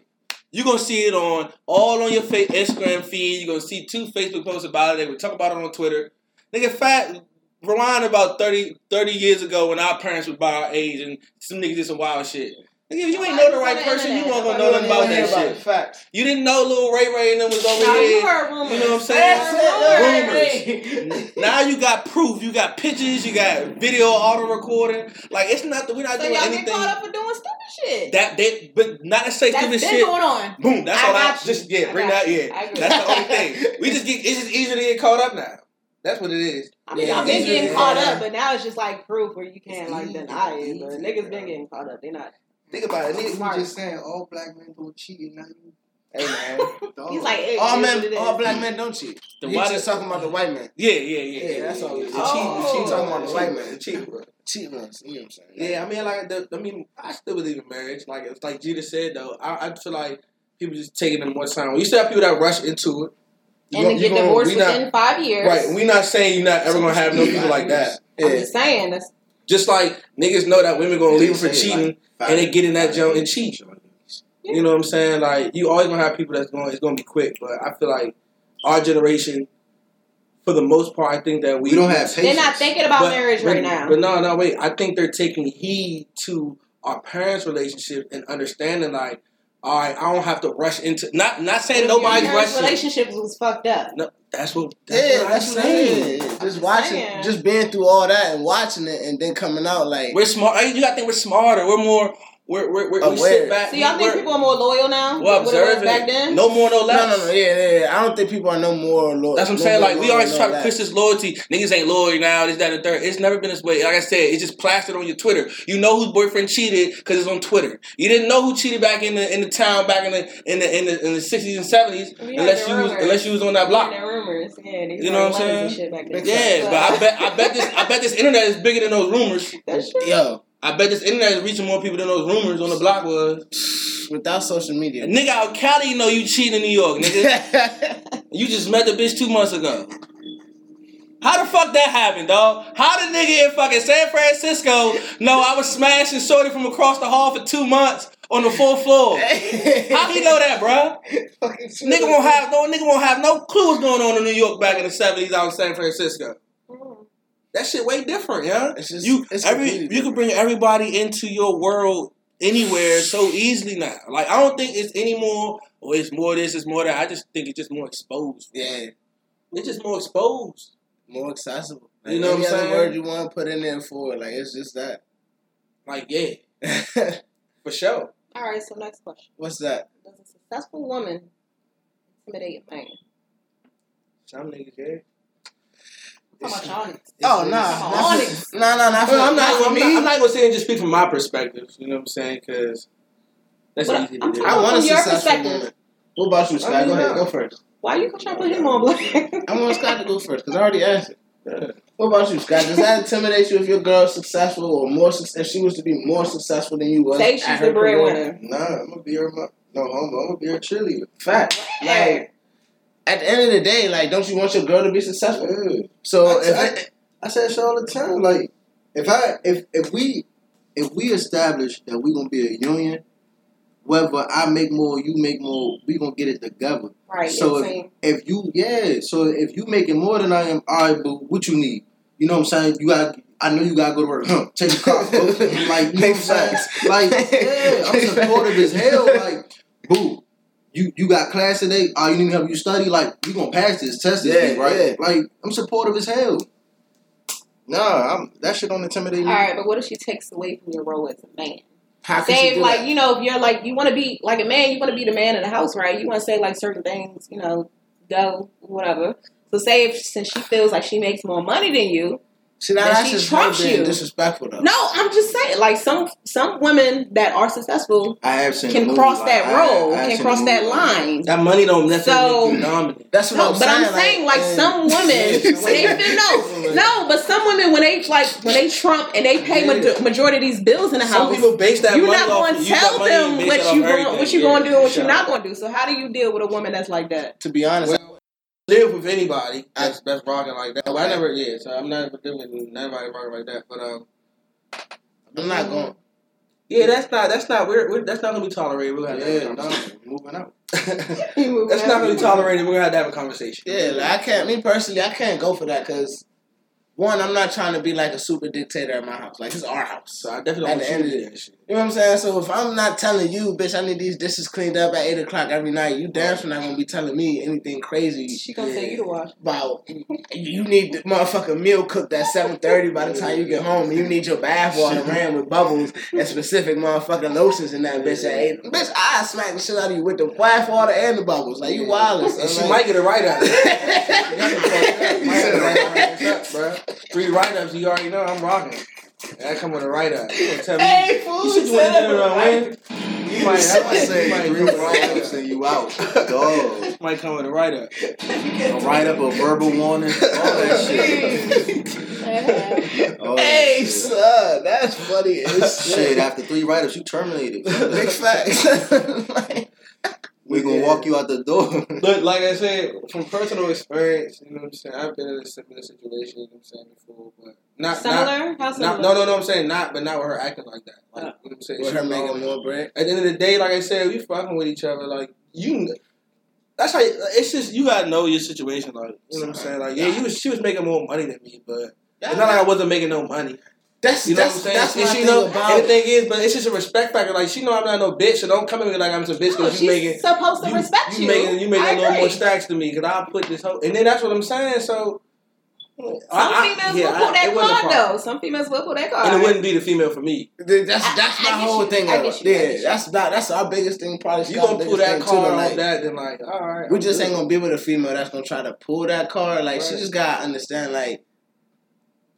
You're gonna see it on all on your fa- Instagram feed. You're gonna see two Facebook posts about it. They would talk about it on Twitter. Nigga, fat rewind about 30, 30 years ago when our parents was about our age and some niggas did some wild shit. Nigga, if you ain't know the right person, you won't gonna know nothing about that shit. Facts. You didn't know little Ray Ray and them was over Now you here. heard rumors. You know what I'm saying? Rumors. Now you got proof. You got pictures. You got video, auto recording. Like it's not. The we're not So doing y'all anything. get caught up for doing stupid shit. That they, but not to say That's stupid been shit. going on. Boom. That's I all. I got you. just yeah. I Bring that. you. Yeah. That's the only thing. We just get. It's just easier to get caught up now. That's what it is. I mean, Yeah, I've been getting caught up, but now it's just like proof where you can't like deny it. But niggas been getting caught up. They not. Think about it. Niggas Smart. was just saying all black men don't cheat and now you. Hey man. He's like, hey, all it is what it men, all black men don't cheat. The He's white- just talking about the white man. Yeah, yeah, yeah. Yeah, that's all. yeah, The yeah. cheat, Oh. the cheat talking about the white man. The cheat, bro. Cheat ones. You know what I'm saying? Yeah, I mean, like, the, I mean, I still believe in marriage. Like, it's like Gita said, though. I, I feel like people just taking them more time. You still have people that rush into it. You and gon- to get gon- divorced we not- within five years. Right, we're not saying you're not ever gonna have no people like that. I'm Yeah. just saying that's Just like niggas know that women gonna leave them for cheating, like and they get in that junk and cheat. Yeah. You know what I'm saying? Like, you always gonna have people that's going. It's gonna be quick, but I feel like our generation, for the most part, I think that we, We don't have they're not thinking about But- marriage but- right now. But no, no, wait. I think they're taking heed to our parents' relationship and understanding like, all right, I don't have to rush into. Not not saying Your nobody's parents' rushing. relationships was fucked up. No, that's what. That's Yeah, what that's I'm what saying. Just I'm watching, saying. just being through all that and watching it, and then coming out like, We're smart. You gotta think we're smarter. We're more. We're, we're, we're, we Aware. sit back. So y'all think people are more loyal now? we're than what it was observing. back then? No more, no no, less. no, no, yeah, yeah, yeah. I don't think people are no more. Lo- That's what I'm no saying. Like we always no try to that. push this loyalty. Niggas ain't loyal now. This, that, and the third. It's never been this way. Like I said, it's just plastered on your Twitter. You know whose boyfriend cheated because it's on Twitter. You didn't know who cheated back in the in the town back in the in the in the, in the 60s and 70s We heard unless the you was rumors. unless you was on that block. Yeah, rumors. Yeah, You know what I'm saying? Shit back then. Yeah, but I bet I bet this I bet this internet is bigger than those rumors. That's true. Yo, I bet this internet is reaching more people than those rumors on the block was. without social A media. nigga out Cali know you cheating in New York, nigga. You just met the bitch two months ago. How the fuck that happened, dog? How the nigga in fucking San Francisco know I was smashing shorty from across the hall for two months on the fourth floor. How he know that, bro? Nigga won't have no nigga won't have no clue what's going on in New York back in the seventies out in San Francisco. That shit way different, yeah. It's just You it's every completely you can bring everybody into your world anywhere so easily now. Like I don't think it's any more or it's more this, it's more that. I just think it's just more exposed. yeah, It's just more exposed. more accessible. Like, You know what I'm other saying? word you want to put in there for it, like it's just that. Like yeah, for sure. All right, so next question. What's that? Does a successful woman intimidate a man? Some niggas yeah. I'm about y'all. Oh no, nah, Come on, not Onyx. for- nah, nah, not for, Well, I'm not. not I'm not, I'm not gonna say and just speak from my perspective. You know what I'm saying? Because that's But easy to do. I want a From your successful perspective. woman. What about you, Scott? I mean, go ahead, go first. Why are you trying to put him on blast? I want Scott to go first because I already answered. Yeah. What about you, Scott? Does that intimidate you if your girl's successful or more? suc- If she was to be more successful than you was? Say at she's her the career? breadwinner. Nah, I'm gonna be her. mo- No homo. I'm gonna be her cheerleader. Fact. Like at the end of the day, like, don't you want your girl to be successful? Yeah. So I- if I- it, I say shit all the time. Like if I if if we if we establish that we're gonna be a union, whether I make more, you make more, we gonna get it together. Right. So it's same. If you yeah, so if you making more than I am, all right, but what you need? You know what I'm saying? You got. I know you gotta go to work. Huh? Take your car. Like you know what I'm saying? Like yeah, I'm supportive as hell. Like boo. You, you got class today. Oh, you need help you study. Like you gonna pass this test this Yeah, week, right? yeah. Like I'm supportive as hell. Nah, I'm that shit don't intimidate me. All right, but what if she takes away from your role as a man? how can Say she if, do like that? you know, if you're like you want to be like a man, you want to be the man in the house, right? You want to say like certain things, you know, go whatever. So say if since she feels like she makes more money than you, See, now that that's she just her trumps you. disrespectful though. no, I'm just saying like some some women that are successful I have seen can movie cross like- that I- road, I have can cross movie that like line. That money don't necessarily So- make you dominant. That's what No, I'm but saying. I'm saying like and- some women, when they no, no, but some women when they like when they trump and they pay Yeah. ma- majority of these bills in the Some house, people base that you're money not off. going to tell them what you going what you Yeah, going to do and what you're not going to do. So how do you deal with a woman that's like that? to be honest, live with anybody that's that's rocking like that. But I never yeah, so I'm not with nobody rocking like that. But um, I'm not going. yeah, that's not that's not we're, we're that's not gonna be tolerated. We're gonna have to Yeah, have a no, conversation. moving out. That's not gonna be tolerated. We're gonna have to have a conversation. Yeah, like I can't. Me personally, I can't go for that because one, I'm not trying to be like a super dictator at my house. Like it's our house. So I definitely At don't the want end of to the. You know what I'm saying? So if I'm not telling you, bitch, I need these dishes cleaned up at eight o'clock every night, you damn sure not gonna be telling me anything crazy She gonna tell you to wash. about you need the motherfucking meal cooked at seven thirty by the time you get home, you need your bath water ran with bubbles and specific motherfucking lotions in that bitch at eight. Bitch, I smack the shit out of you with the bath water and the bubbles. Like you wireless. And she might get a write up. bro. Three write ups, you already know I'm rocking. That come with a write up. You gonna tell me? Hey, fool, you said you want to dinner? You might, that might I say say you might, three you write-ups and you out. Dog. might come with a write up. A write-up, a verbal warning, all that shit. All that Hey, shit. son, that's funny as Shit, shit. after three write-ups, you terminated. Big facts. we gonna walk you out the door. But like I said, from personal experience, you know what I'm saying. I've been in a similar situation, you know what I'm saying before, but not not, Similar? How similar? not no no no. I'm saying not, but not with her acting like that. Like oh. you know what I'm saying. With her making more bread. At the end of the day, like I said, we fucking with each other. Like you, that's how. It's just you gotta know your situation. Like you know what I'm saying. Like yeah, you was she was making more money than me, but it's not like I wasn't making no money. That's You know that's what I'm saying? that's and she know, about. and the thing is, but it's just a respect factor. Like she know I'm not no bitch, so don't come at me like I'm some bitch No, because she's you making supposed to you, respect you you. making you making I a little more agree. stacks to me because I put this whole and then that's what I'm saying. So Some I- I- females yeah, will I- pull that card though. Some females will pull that card. and it wouldn't be the female for me. That's that's I- I- my I whole you. thing. I of get it. you. I Yeah, that's not that's our biggest thing. Probably You Scott's gonna pull that thing, too, card like, that, then like all right. We I'm just good. ain't gonna be with a female that's gonna try to pull that card. Like she just gotta understand, like,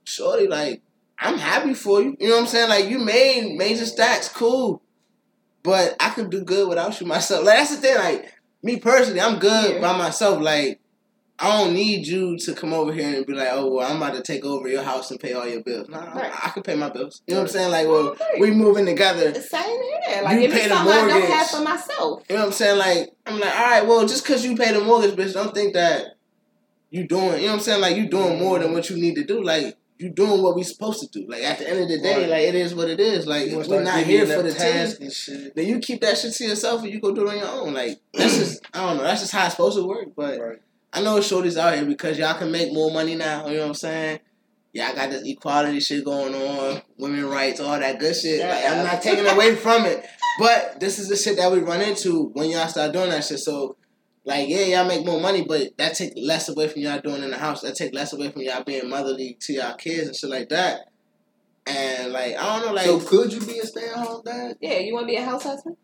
shorty, like, I'm happy for you. You know what I'm saying? Like, you made major stacks, cool. But I could do good without you myself. Like that's the thing. Like me personally, I'm good Yeah. by myself. Like I don't need you to come over here and be like, oh, well, I'm about to take over your house and pay all your bills. Nah, Right. I, I can pay my bills. You know what I'm saying? Like, well, Right. we moving together. The same here. Like You if pay it's the something I don't have for myself. You know what I'm saying? Like, I'm like, all right, well, just because you pay the mortgage, bitch, don't think that you doing, you know what I'm saying? Like, you doing more than what you need to do. Like, you doing what we supposed to do. Like at the end of the day, Right. like it is what it is. Like if we're not here for the team, and shit. then you keep that shit to yourself and you go do it on your own. Like that's just I don't know. That's just how it's supposed to work. But Right. I know shorties out here because y'all can make more money now. You know what I'm saying? Y'all got this equality shit going on, women rights, all that good shit. Like, I'm not taking away from it, but this is the shit that we run into when y'all start doing that shit. So, like, yeah, y'all make more money, but that take less away from y'all doing in the house. That take less away from y'all being motherly to y'all kids and shit like that. And like, I don't know, like, so could you be a stay at home dad? Yeah, you want to be a house husband?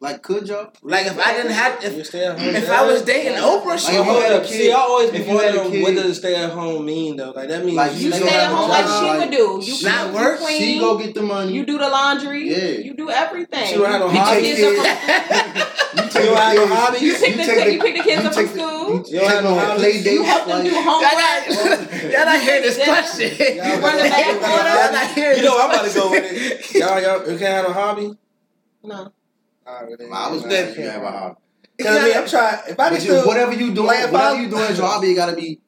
Like, could y'all? like if I didn't have, You if stay if I was dating Oprah, Like, she if would. had See, I always be if you had a wondering what does stay at home mean though. Like that means Like, You She stay at home like she like, would do. You not work, you She go get the money. you do the laundry, Yeah. you do everything. She don't have no You hobby. the kids up from- You take You don't the have no kids- hobby? You pick the take you pick the kids you up from school. You You don't take have no play dates. You help them do homework. Y'all not hearing this question. Y'all run the back Y'all order. not hearing You know I'm about to go with it. Y'all, y'all, you can't have no hobby. No. Alright. I was Nah, there. You have a hobby. Cause I mean, I'm trying. If I But you, whatever you doing, Like, if whatever I- you doing as your hobby, you gotta be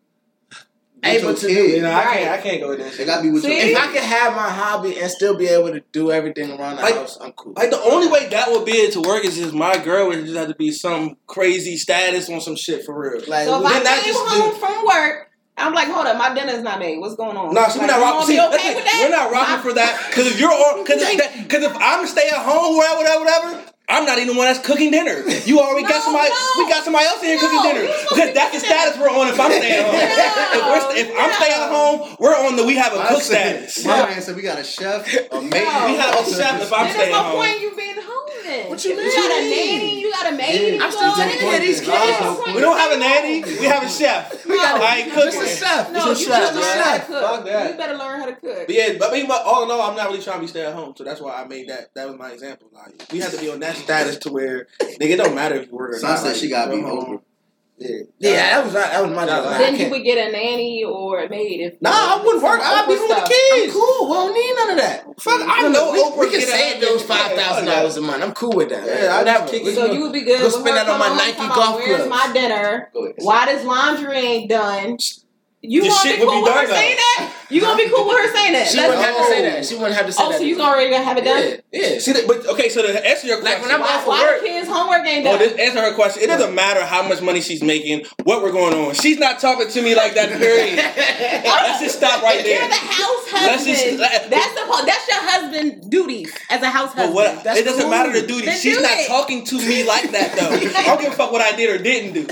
Able to your do kid. you know, I can't. I can't go with that They shit. gotta be with See? kid. If I can have my hobby and still be able to do everything around the Like- house, I'm cool. Like the only way that would be it to work is if my girl would just have to be some crazy status on some shit for real. Like, So if then I came just home do- from work, I'm like, hold up, my dinner's not made. What's going on? No, so we're not rocking. See, okay with that? we're not rocking My- for that because if you're on, because because if I'm stay at home, whatever, whatever, whatever. I'm not even the one that's cooking dinner. You already got somebody. no. We got somebody else in here No, cooking dinner because that's the cook dinner. status we're on. If I'm staying at home, if, we're, st- if I'm staying at home, we're on the we have a I cook said- status. My man said we got a chef, a maid. No. We have a chef if I'm Then staying there's at no home. point in you being home then. What you mean? You got a nanny, you got a maid. Yeah. I'm still taking care of these kids. We don't have a nanny. We have a chef. We got a- like Just cooking. a chef. No, Just you a better chef. Just a chef. Fuck that. You better learn how to cook. But yeah, but I mean, but all in all, I'm not really trying to be stay at home, so that's why I made that. That was my example. Like, we have to be on that status to where nigga, it don't matter if you work or Son said like, she gotta be home. home. Yeah, Yeah, that was that was my Nah, job. nah. I Then you would get a nanny or a maid if Nah, I wouldn't work. I'd be Oprah with the stuff. I'm kids. cool. We don't need none of that. Fuck, I know we, Oprah we can get a- save those five thousand dollars a month. I'm cool with that. Yeah, I whatever. just kick We it. So you would be good. Go with spend that on my Nike golf about, Where's my dinner? Why this laundry ain't done? You The gonna be cool be with her though. saying that? You gonna be cool with her saying that? She Let's wouldn't have to say that. She wouldn't have to say Oh, that. so you already gonna have it done? Yeah, yeah. See, that, but okay. So to answer your question, Like, when I'm Why, off of why work. kids' homework ain't Oh, done? this answer her question. It doesn't matter how much money she's making, what we're going on. She's not talking to me like that. Period. Let's just stop right there. You're the house Let's just- husband. that's the that's your husband's duties as a house husband. what? That's it doesn't cool. matter the duty. Then She's do not it. talking to me like that though. I don't give a fuck what I did or didn't do.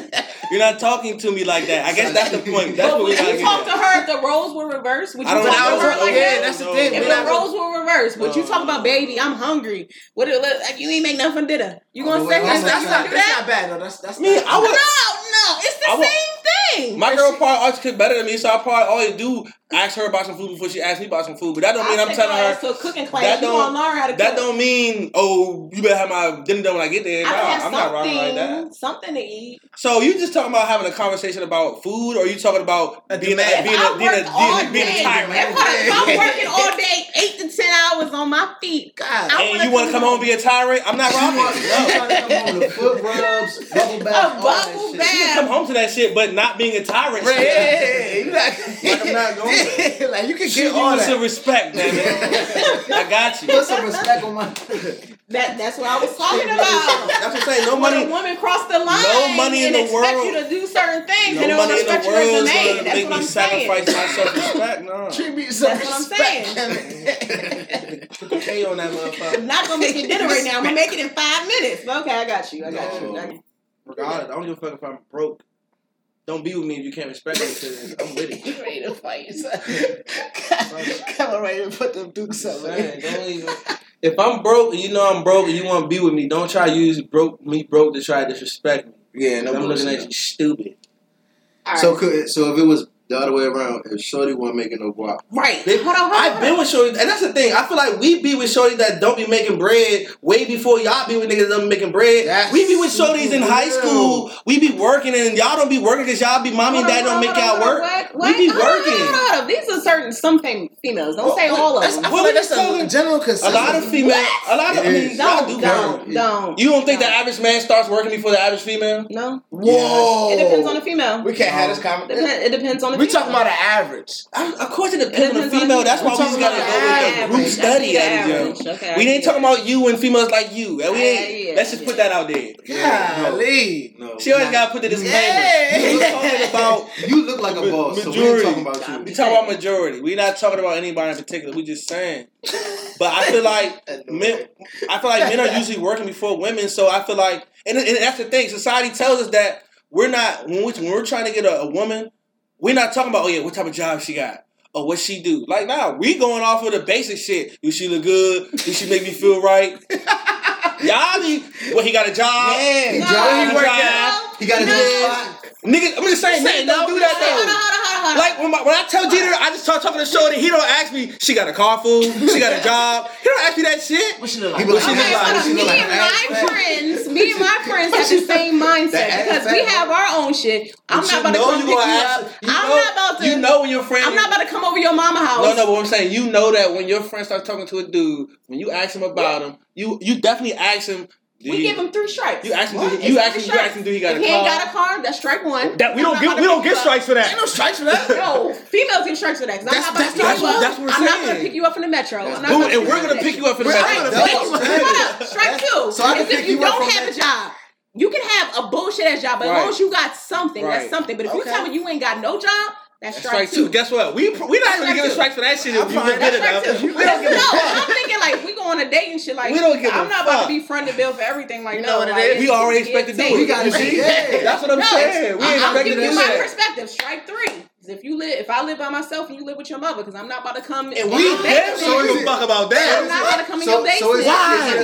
You're not talking to me like that. I guess that's the point. That's what we would you talk to her if the roles were reversed? Would you talk know. to her like yeah, that? that's the thing. If the not roles were reversed, would you talk about baby? I'm hungry. What it look like? You ain't make nothing for dinner. You gonna Oh, stay wait, here? That's, that's, not, that's not bad though. That's that's Me, I would. No, no, it's the I same thing. My girl probably always cook better than me, so I probably always do ask her about some food before she asked me about some food. But that don't mean I'll I'm take telling her. ass to cooking class. that don't- learn how to That don't mean oh you better have my dinner done when I get there. I Nah, have I'm not rocking like that. something to eat. So you just talking about having a conversation about food, or you talking about A being a, demand. being I a, being a, work all being a, being day. a tyrant? If, I, if I'm working all day, eight to ten hours on my feet, God. I And you want to come home and be a tyrant? I'm not She rocking. want- No. to come home with foot rubs, bubble bath, all bubble shit. You can come home to that shit, but not being a tyrant. Right, yeah, yeah, yeah. Not, Like I'm not going there. like you can Shoot get you all with that. some respect, damn it. I got you. Put some respect on my. That that's what I was talking about. That's what I'm saying. No when money. a woman cross the line no money in and the expect you to do certain things No and they money in the world is gonna That's make what me I'm saying. sacrifice my self-respect. No. Treat me with some That's what I'm respect. Put the K on that I'm motherfucker. not gonna make you dinner right now. I'm gonna make it in five minutes. Okay, I got you. I got you. I got you. Regardless, I don't give a fuck if I'm broke. Don't be with me if you can't respect me because I'm with it. You ready to fight? Come on, ready to put them dukes up. Man, don't even. If I'm broke and you know I'm broke and you want to be with me, don't try to use broke me broke to try to disrespect me. Yeah, no I'm looking at you stupid. All right. So could so if it was the other way around, if Shorty wasn't making no guap, right. They- hold on, hold on. I've been with shorty, and that's the thing. I feel like we be with shorty that don't be making bread way before y'all be with niggas that don't be making bread. That's we be with shorties in high school. We be working, and y'all don't be working because y'all be mommy and Hold dad on, don't make y'all work. What? We be Hold working. hold on, hold on. These are certain some females. Don't say Well, all of them. I feel like that's a talking- general A lot of female, a lot of, I It mean, is. y'all Don't, do don't, work. don't. You don't think the average man starts working before the average female? No. Whoa. It depends on the female. We can't have this It conversation. it depends on the we talking about an average. I'm, of course, it depends on the female. That's why we just gotta go with a group study at it, okay, We ain't talking about you and females like you. We ain't, let's just put that out there. Golly. No, she always gotta put the disclaimer. We talking about you look like a boss. Majority. So we talking about you. We talking about majority. We not talking about anybody in particular. We just saying. But I feel like men. I feel like men are usually working before women. So I feel like, and, and that's the thing. Society tells us that we're not when, we, are trying to get a, a, woman we're not talking about, oh yeah, what type of job she got. Or what she do. Like now, nah, we going off of the basic shit. Do she look good? Does she make me feel right? Y'all be well, he got a job. Yeah, no, he, he out. He got a job. Nigga, I'm just saying, nigga, don't do that though. like when, my, when I tell Jeter, I just start talking to Shorty. He don't ask me. She got a car, food. She got a job. He don't ask me that shit. What she look like? What she look like? So me like my friends, me and my friends have the same mindset because we have our own shit. I'm not about to come pick you up. I'm know, not about to. You know when your friend. I'm not about to come over your mama house. No, no. But what I'm saying, you know that when your friend starts talking to a dude, when you ask him about him, you you definitely ask him we give him three strikes. You actually. Do you actually. You. Do he got if a card? car? He ain't got a car. That's strike one. That we don't get. We don't get up. strikes for that. Ain't no strikes for that. no, females get strikes for that. That's, I'm not that's, that's, what, that's what I'm saying. I'm not going to pick you up in the metro. I'm not and we're going to pick you up in the metro. Strike two. So I you don't have a job. You can have a bullshit ass job, but as long as you got something, that's something. But if you tell me you ain't got no job that's, strike, strike two. two. Guess what? We we not even giving strikes for that shit. If you get it up, we don't give a fuck. I'm thinking like we go on a date and shit. Like we don't give I'm not about to be front of bill for everything. Like you know no, what like, it is. We already expected to do. We got to see. That's what I'm saying. We ain't expecting that. you my perspective. Strike three. If you live, if I live by myself and you live with your mother, because I'm not about to come. And we damn sure give a fuck about that. I'm not about to come in your basement. So why?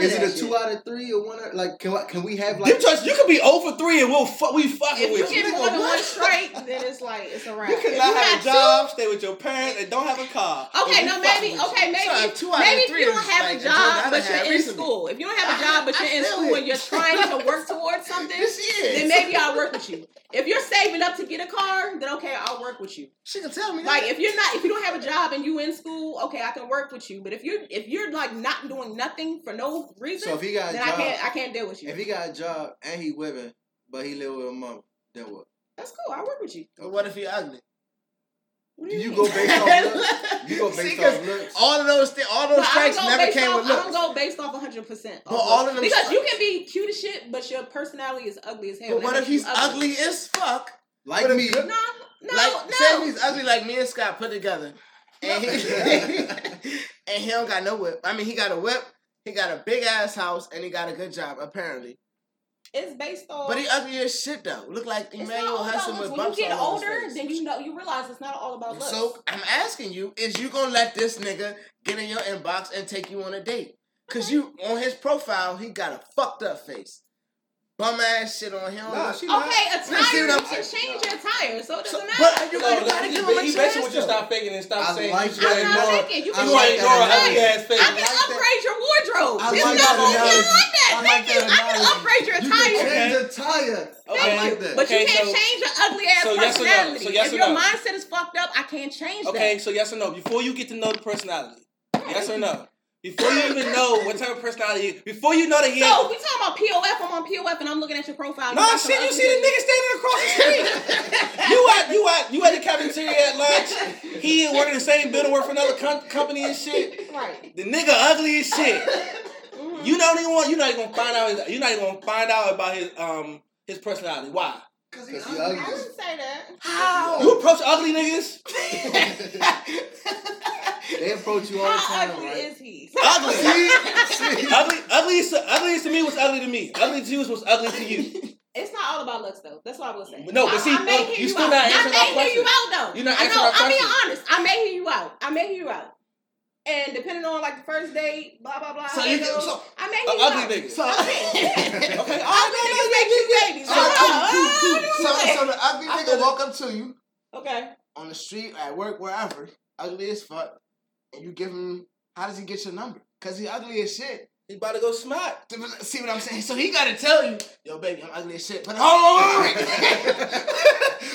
Is it, a two out of three or one? Like, can, can we have like? You? You could be over three and we'll fuck. We fucking with you. If you get more than one straight, then it's like it's a wrap. You cannot have, a job, stay with your parents, and don't have a car. Okay, no, maybe. Okay, maybe. Maybe if you don't have a job but you're in school, if you don't have a job but you're in school and you're trying to work towards something, then maybe I'll work with you. If you're saving up to get a car, then okay, I'll work with you. She can tell me. Like if you're not, if you don't have a job and you in school, okay, I can work with you. But if you're if you're like not doing nothing for no reason, so if he got then job, I can't I can't deal with you. If he got a job and he living, but he live with a mom, then what? That's cool. I work with you. But what if he ugly? do you, go based off looks? You go based See, off looks. All of those th- all those but tracks never came off, with looks. I don't go based off 100. percent But all of them because tracks. you can be cute as shit, but your personality is ugly as hell. But what if he's ugly. ugly as fuck, like me? No, no, like, no. Say he's ugly like me and Scott put together, and he, and he don't got no whip. I mean, he got a whip. He got a big ass house and he got a good job apparently. It's based on. But he ugly as shit though. Look like Emmanuel Hudson bumps When you get older, then you know you realize it's not all about looks. So I'm asking you: Is you gonna let this nigga get in your inbox and take you on a date? Cause you on his profile, he got a fucked up face bum ass shit on him. Nah, she okay, not. a tire see what change your attire, so it doesn't so, matter. But you, no, gotta give him a chance. Basically, when you stop faking and stop I saying, like I'm not ignore, faking. You can like ignore an ugly ass. I can like upgrade your wardrobe. I like that I like Thank that you. I can upgrade your attire. you tire. Change your tire. Okay. I like that. But okay, you can't so, change your ugly ass so yes personality. So yes if your mindset is fucked up, I can't change that. Okay, so yes or no? Before you get to know the personality, yes or no? Before you even know what type of personality, before you know that he—no, we talking about POF. I'm on POF, and I'm looking at your profile. No nah, shit, you see the nigga standing across the street. you at you at you at the cafeteria at lunch. He ain't working the same building, work for another com- company and shit. Right. The nigga ugly as shit. Mm-hmm. You don't even want. You're not even gonna find out. You not even gonna find out about his um his personality. Why? Cause, Cause he ugly. I didn't say that. How? You approach ugly niggas? they approach you all the time. How ugly right? is he? Ugly. ugly. Ugly. To, ugly to me was ugly to me. Ugly to you was ugly to you. It's not all about looks though. That's what I will say. No, but see, I, I you, still out. not answering I may hear you out though. You're not answering I know, I'm being honest. I may hear you out. I may hear you out. And depending on like the first date, blah blah blah. So you so, I make you ugly nigga. So, okay, ugly niggas make you babies. So, uh, so, so the ugly nigga walk up to you. Okay. On the street, at work, wherever, ugly as fuck, and you give him. How does he get your number? Cause he ugly as shit. He about to go smack. See what I'm saying? So he gotta tell you, yo, baby, I'm ugly as shit. But hold on, wait, wait,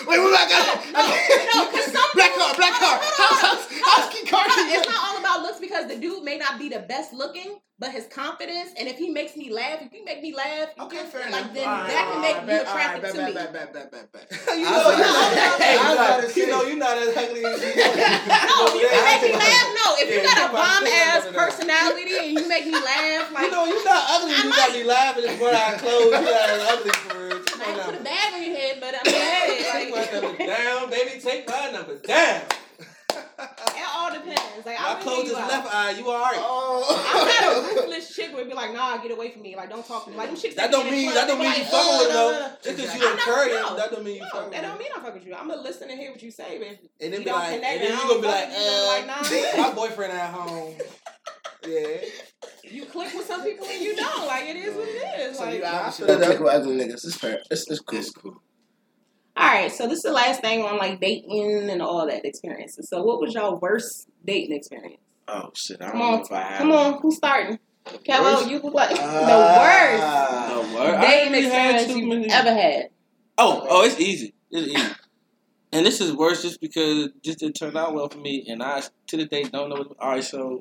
wait, wait, I got no, no, because some black people, car, black car, house, house, house, house, car. It's not all about looks because the dude may not be the best looking, but his confidence, and if he makes me laugh, if you make me laugh, okay, fair like enough. then right, that can make right, you attractive right, to me. You know, you know you know you're not as ugly. no, you can make me laugh. No, if you got a bomb ass personality and you make me laugh, like you know, you're not ugly. You got me laughing and wear our clothes. you got an ugly for real. I put a bag on your head, but I'm mad. Take my down, baby. Take my number. down it all depends. Like, I I closed really his left eye. You alright? I'm not a Oh. ruthless chick where be like, nah, get away from me. Like, don't talk to me. Like, them chicks That don't mean that don't mean you like, fucking with him "Uh, though. Just because you I'm encourage him, that don't mean you No, fucking that don't mean I'm fucking with you. I'm gonna listen and hear what you say, but And then be like, and then you gonna be like, fuck with you, like, uh, nah. my boyfriend at home. Yeah. you click with some people and you don't. Like, it is what it is. So Like, you I obviously feel don't that. click with ugly niggas. It's fair. It's, it's cool. It's cool. All right. So this is the last thing on like dating and all that experiences. So, what was y'all worst dating experience? Oh shit! I don't Come know on, if I have. come on. Who's starting? Kello, Worst? you look like the uh, worst. No, what? Dating ain't really had experience many. ever had. Oh, oh, it's easy. It's easy. And this is worse just because it just didn't turn out well for me, and I to the day don't know. What, all right, so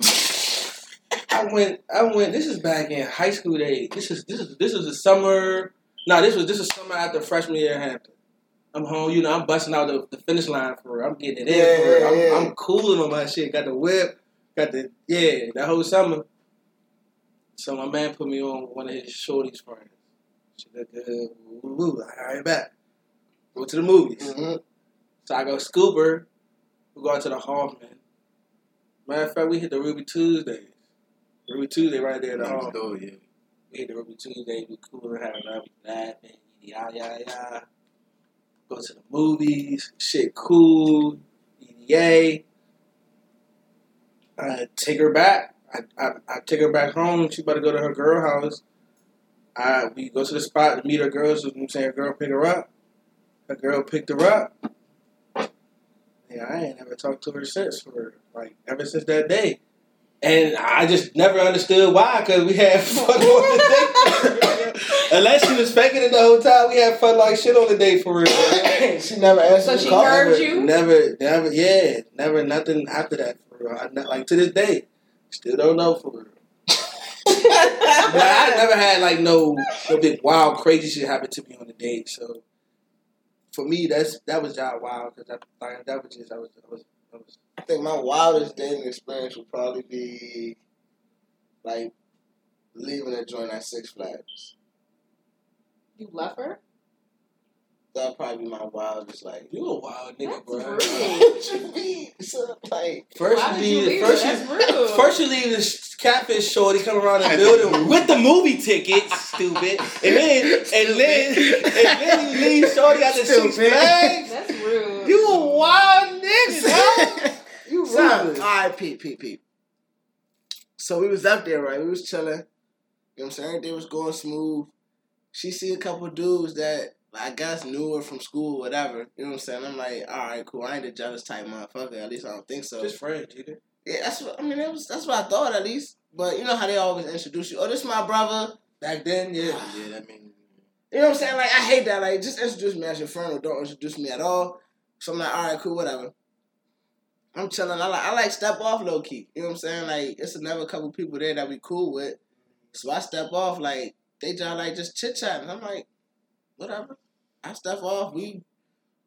I went. I went. This is back in high school days. This is this is this is the summer. No, this was this is summer after freshman year at Hampton. I'm home. You know, I'm busting out the, the finish line for real. I'm getting it in Yeah, for real. I'm, yeah, yeah. I'm cooling on my shit. Got the whip. Got the yeah. That whole summer. So my man put me on one of his shorties friends. She looked good. Woo, woo, woo. All right, back. Go to the movies. Mhm. So I go scoop. We go out to the Hoffman. Matter of fact, we hit the Ruby Tuesdays. Ruby Tuesday right there at the Next Hoffman. door, yeah. We hit the Ruby Tuesday. We cool and having love, we laughing, yada yada yada. Go to the movies. Shit, cool. EDA. I take her back. I, I, I take her back home. She about to go to her girl house. I we go to the spot to meet her girls. I'm saying her girl pick her up. Her girl picked her up. Yeah, I ain't never talked to her since for like ever since that day. And I just never understood why, because we had fun on the. Unless she was faking it the whole time, we had fun like shit on the date for real. she never asked. So the she call. heard never, you? Never, never, yeah, never, nothing after that for real. I, not, like to this day, still don't know for real. but I never had like no, no big wild crazy shit happen to me on the date. So for me, that's that was just wild because that, like, that was just I was, I was, I was I think my wildest dating experience would probably be like leaving a joint at Six Flags. You left her? That'd probably be my wildest. Like, you a wild nigga, That's bro. rude. what you mean? So, like, First Why you leave, leave first her? you, rude. first you leave this catfish shorty come around the building with the movie tickets, stupid, and then and then and then you leave shorty at the Six Stupid. Flags. That's rude. You a wild nigga, dog. You Son, all ruthless. peep, peep, peep. So we was up there, right? We was chilling. You know what I'm saying? Everything was going smooth. She see a couple dudes that I guess knew her from school, whatever. You know what I'm saying? I'm like, all right, cool. I ain't a jealous type motherfucker. At least I don't think so. Just friends, Jeter. yeah, that's what I mean. That was that's what I thought at least. But you know how they always introduce you. Oh, this is my brother. Back then, yeah. Yeah, I mean, You know what I'm saying? Like I hate that. Like just introduce me as your friend or don't introduce me at all. So I'm like, all right, cool, whatever. I'm chilling. I like I like step off low key. You know what I'm saying? Like it's another couple people there that we cool with. So I step off like they just like just chit chatting. I'm like, whatever. I stuff off. We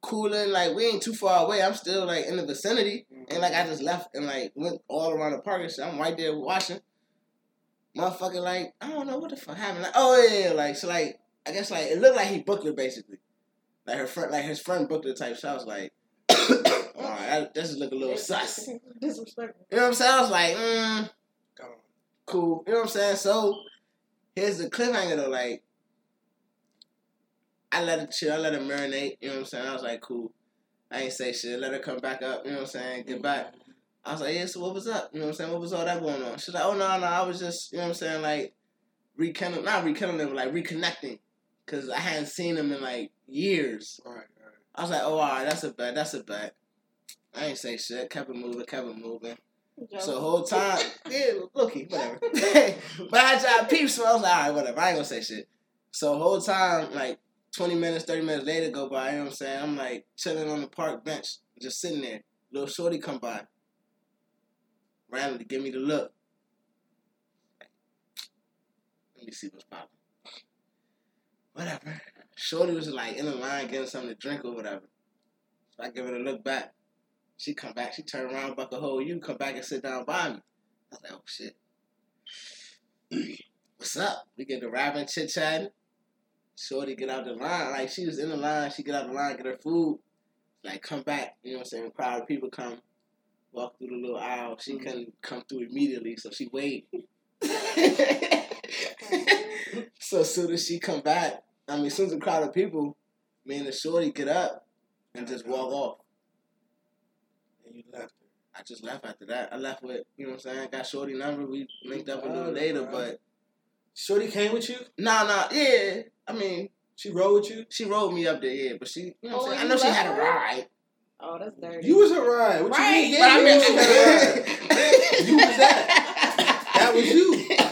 cooling. Like we ain't too far away. I'm still like in the vicinity. And like I just left and like went all around the park and shit. I'm right there watching. Motherfucker, like I don't know what the fuck happened. Like oh yeah, like so like I guess like it looked like he booked her basically. Like her friend, like his friend booked her type. So I was like, all right, that, that just look a little sus. Disrespectful. You know what I'm saying? I was like, mm, cool. You know what I'm saying? So here's the cliffhanger though. Like, I let it chill. I let it marinate. You know what I'm saying? I was like, cool. I ain't say shit. Let her come back up. You know what I'm saying? Get back. I was like, yeah. So what was up? You know what I'm saying? What was all that going on? She's like, oh no, no. I was just, you know what I'm saying? Like rekindling, not rekindling, but like reconnecting, cause I hadn't seen him in like years. All right, all right. I was like, oh, all right, that's a bet. That's a bet. I ain't say shit. Kept it moving. Kept it moving. So the whole time, yeah, looky, whatever. but I tried peep, so I was like, all right, whatever. I ain't gonna say shit. So the whole time, like twenty minutes, thirty minutes later go by. You know what I'm saying? I'm like chilling on the park bench, just sitting there. Little shorty come by, randomly give me the look. Let me see what's popping. Whatever. Shorty was like in the line getting something to drink or whatever. So I give it a look back. She come back, she turn around, buck a hole, you come back and sit down by me. I was like, oh shit. What's up? We get to rapping, chit chatting. Shorty get out the line. Like she was in the line, she get out the line, get her food. Like come back, you know what I'm saying? crowd of people come, walk through the little aisle. She mm-hmm. couldn't come through immediately, so she wait. so soon as she come back, I mean, as soon as the crowd of people, me and the shorty get up and just walk off. And you left her. I just left after that. I left with, you know what I'm saying? Got shorty number. We linked up a little later, but Shorty came with you? nah, nah, yeah. I mean, She rode with you? she rode me up there, yeah, but she, you know what Oh, I'm saying? I know she left had a ride. Oh, that's dirty. You was a ride. What Right, you mean? But I Yeah, mean, you was a ride. You was that. That was you.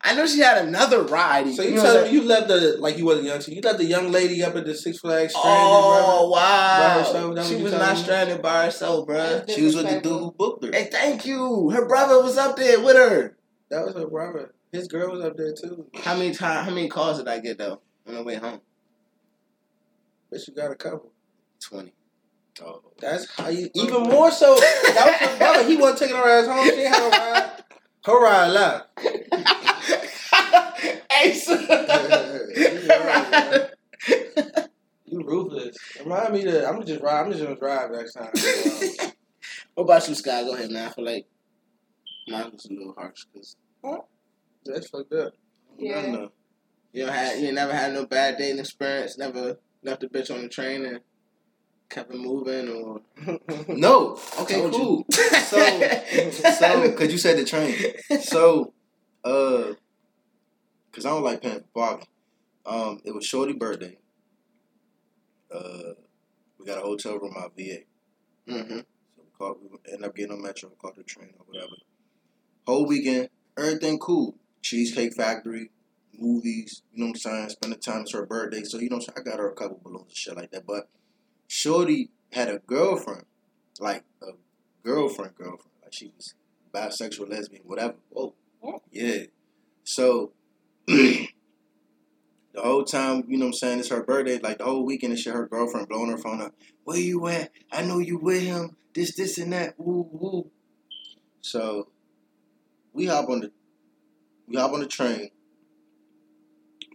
I know she had another ride. So you know tell me you left the like you wasn't young. So you left the young lady up at the Six Flags oh, stranded. Oh by wow! herself, that She was not me? stranded by herself, bro. That's She was with the dude who booked her. Hey, thank you. Her brother was up there with her. That was her brother. His girl was up there too. How many time? How many calls did I get though on the way home? But you got a couple. Twenty. Oh. That's how you. Even more so. That was her brother. He wasn't taking her ass home. She had a ride. Her ride left. hey, sir. You ruthless. Remind me to. I'm just ride. I'm just gonna drive next time. what about you, Sky? Go ahead, man. I feel like mine was a little harsh because That's fucked up. Yeah. you know you don't had you never had no bad dating experience. Never left a bitch on the train and kept it moving or No. Okay, Told you. cool. So, so, cause you said the train. So, uh, cause I don't like paying for parking. Um, it was Shorty birthday. Uh, we got a hotel room out VA. hmm So we called, we ended up getting on Metro, caught the train or whatever. Whole weekend, everything cool. Cheesecake Factory, movies, you know what I'm saying? Spending time, it's her birthday. So, you know, I got her a couple balloons and shit like that. But Shorty had a girlfriend, like a girlfriend, girlfriend. Like she was bisexual, lesbian, whatever. Whoa. Yeah. So, the whole time, you know what I'm saying, it's her birthday, like the whole weekend and shit, her girlfriend blowing her phone up. Where you at? I know you with him. This, this, and that. Woo, woo. So we hop on the we hop on the train.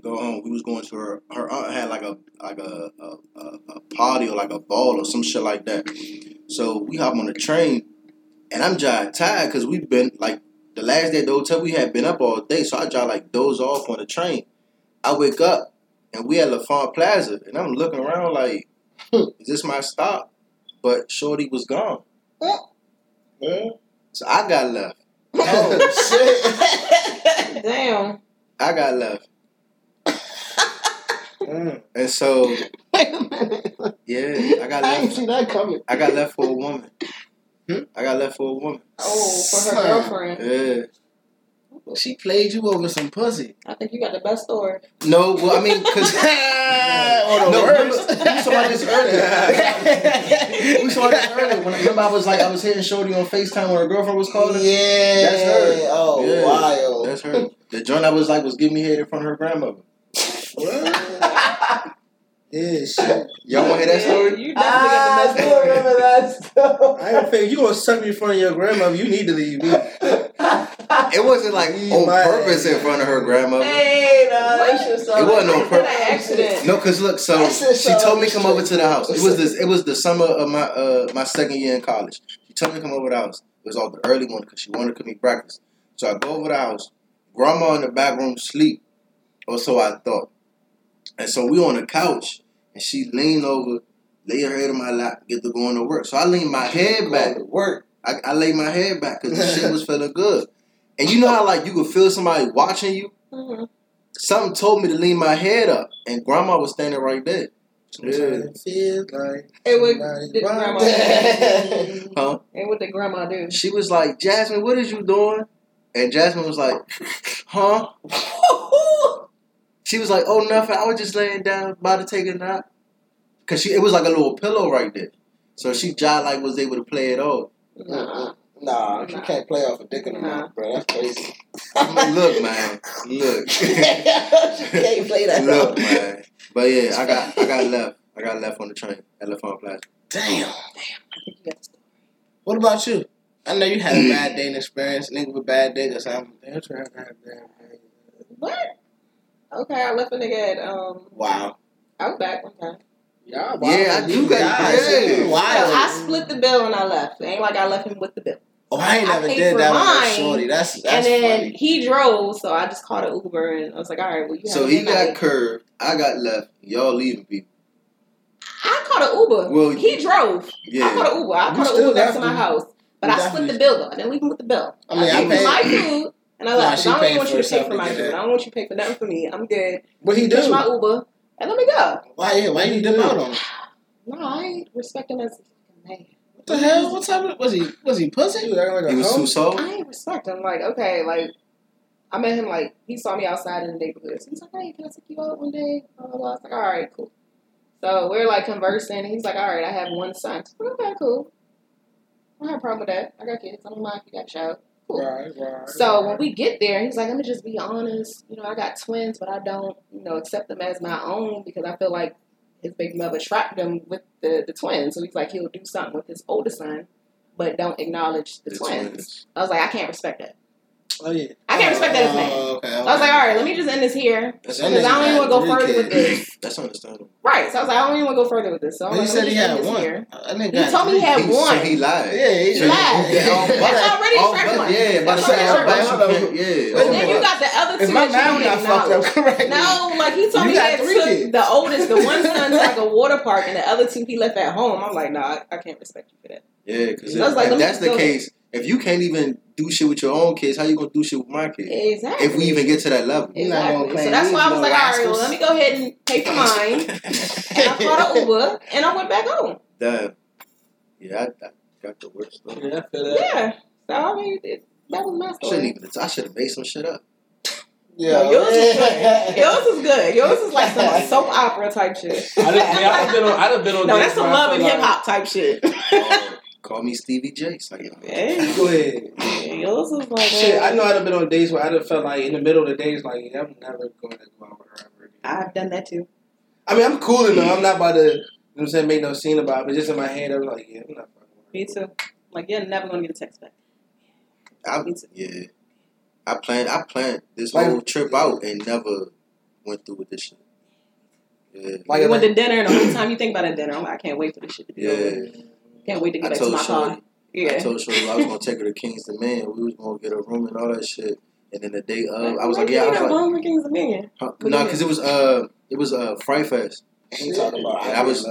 Go home. We was going to her. Her aunt had like a like a a, a, a party or like a ball or some shit like that. So we hop on the train, and I'm just tired because we've been like the last day at the hotel. We had been up all day, so I just like doze off on the train. I wake up and we at L'Enfant Plaza, and I'm looking around like, is this my stop? But Shorty was gone. Yeah. So I got left. Oh shit! Damn. I got left. Mm. And so, Wait a minute. yeah, I got I ain't left. see that coming. I got left for a woman. Hmm? I got left for a woman. Oh, for her Son. girlfriend. Yeah. She played you over some pussy. I think you got the best story. No, well, I mean, because. Or the no, worst. remember, we saw this earlier. we saw this earlier. When, remember, I was like, I was hitting Shorty on FaceTime when her girlfriend was calling? Yeah. That's her. Oh, Yeah. wild. That's her. The joint I was like was giving me head in front of her grandmother. Yeah, shit. Y'all want to hear that story? You definitely got the best story. remember that story. I ain't figure you gonna suck me in front of your grandmother. You need to leave me. It wasn't like on my- purpose in front of her grandmother. Hey, nah, that shit so It wasn't on an purpose. accident. No, cause look, so That's it, she so told me come over to the house. It was this- this. It was the summer of my uh my second year in college. She told me to come over to the house. It was all the early one because she wanted to cook me breakfast. So I go over to the house. Grandma in the back room sleep, or so I thought. And so we on the couch, and she leaned over, lay her head on my lap, get to going to work. So I leaned my head back. to work. I, I laid my head back because the shit was feeling good. And you know how like you could feel somebody watching you. Mhm. Something told me to lean my head up, and Grandma was standing right there. Yeah. Sometimes feels like Hey, what did grandma watching. Huh? And what did grandma do? She was like, Jasmine, what is you doing? And Jasmine was like, huh? She was like, oh, nothing. I was just laying down, about to take a nap. Cause she, it was like a little pillow right there. So she just like was able to play it off. Nah. Nah, you can't play off a dick in the Nah. mouth, bro. That's crazy. Look, man, look, she can't play that. look, off. man. But yeah, I got, I got left. I got left on the train at L'Enfant Plaza. Damn. I think you got the story. What about you? I know you had a bad dating experience, nigga with bad dick or something. Damn, sure have to have that. What? Okay, I left a nigga at um Wow. back one time. Yeah, Yeah, I do got Guys, yeah. So I split the bill and I left. It ain't like I left him with the bill. Oh, I ain't I never paid did for that with shorty. That's that's and then funny. he drove, so I just called an Uber and I was like, all right, well, you So he got night. curved. I got left. Y'all leaving people. I called an Uber. Well, he drove. Yeah. I Yeah. called an Uber. I called an Uber back to my house. But I split the bill though. I didn't leave him with the bill. I mean, I paid for paid- my food and I Nah, left. she 'Cause I don't paid even want for you to pay for my get food. that. I don't want you to pay for nothing for me. I'm good. But he Catch do? my Uber and let me go. Why? Yeah, Why you dip out on? him? No, I ain't respect him as a man. What the hell? What's up? Was he? Was he pussy? He was acting like He was too soft. I ain't respect him. Like, okay, like I met him like he saw me outside in the neighborhood. So he's like, Hey, can I take you out one day? Blah blah blah. I was like, All right, cool. So we're like conversing and he's like, All right, I have one son. I was okay, cool. I don't have a problem with that. I got kids. I don't mind if you got a child. Cool. Right, right. So right. when we get there, he's like, "Let me just be honest. You know, I got twins, but I don't, you know, accept them as my own because I feel like his baby mother trapped them with the, the twins. So he's like, he'll do something with his older son, but don't acknowledge the, The twins. twins. I was like, I can't respect that. Oh yeah. I can't respect that as a man. Oh, okay, I was like, all right, let me just end this here because I don't even want to go Three further with this. That's understandable. Right. So I was like, I don't even want to go further with this. So I'm But he like, said he had one. here. That nigga He got told me he had He- one. So he lied. Yeah, he He lied. Yeah, That's already Oh, track but- one. yeah, about to That's say, already track but one. you Hold on. yeah. But then you got the other two Is my that you math don't not fucked acknowledge. up correctly? No, like he told me he had three took the oldest, the one son to like a water park, and the other two he left at home. I'm like, nah, I, I can't respect you for that. Yeah, because I was like, if that's the case, if you can't even do shit with your own kids, how you gonna do shit with my kids? Exactly. If we even get to that level. You're not Exactly. So that's why I was little like, all right, well, let me go ahead and pay for mine. and I called an Uber, and I went back home. Damn. Yeah, I, I got the worst. Though. Yeah, I feel that. Yeah. So I mean, it, that was my Shouldn't story. even. I should have made some shit up. Yeah, No, yours is good. Yours is good. Yours is like some soap opera type shit. I done, yeah, I've been on. I've been on. No, that's some love and hip hop type shit. Call me Stevie J. It's like, Hey, go ahead. yours is like Shit, I know I'd have been on days where I'd have felt like in the middle of the days, like yeah, I'm never going to go out with her ever again. I've done that too. I mean, I'm cool enough. I'm not about to, you know what I'm saying, make no scene about it. But just in my head, I was like, yeah, I'm not fucking. Me too. Like you're never gonna get a text back. I, Me too. yeah. I planned. I planned this Like- whole trip out and never went through with this shit. Yeah. Like, you went to dinner, and the whole time you think about a dinner, I'm like, I can't wait for this shit to be over. Yeah. Can't wait to get I back to told my Shorty. car. I told Shorty I was gonna take her to King's Dominion. We was gonna get a room and all that shit. And then the day of, I was like, yeah, I was like, wrong with King's Dominion. huh? No, because it was uh, it was uh, Fright Fest. He talking about. I was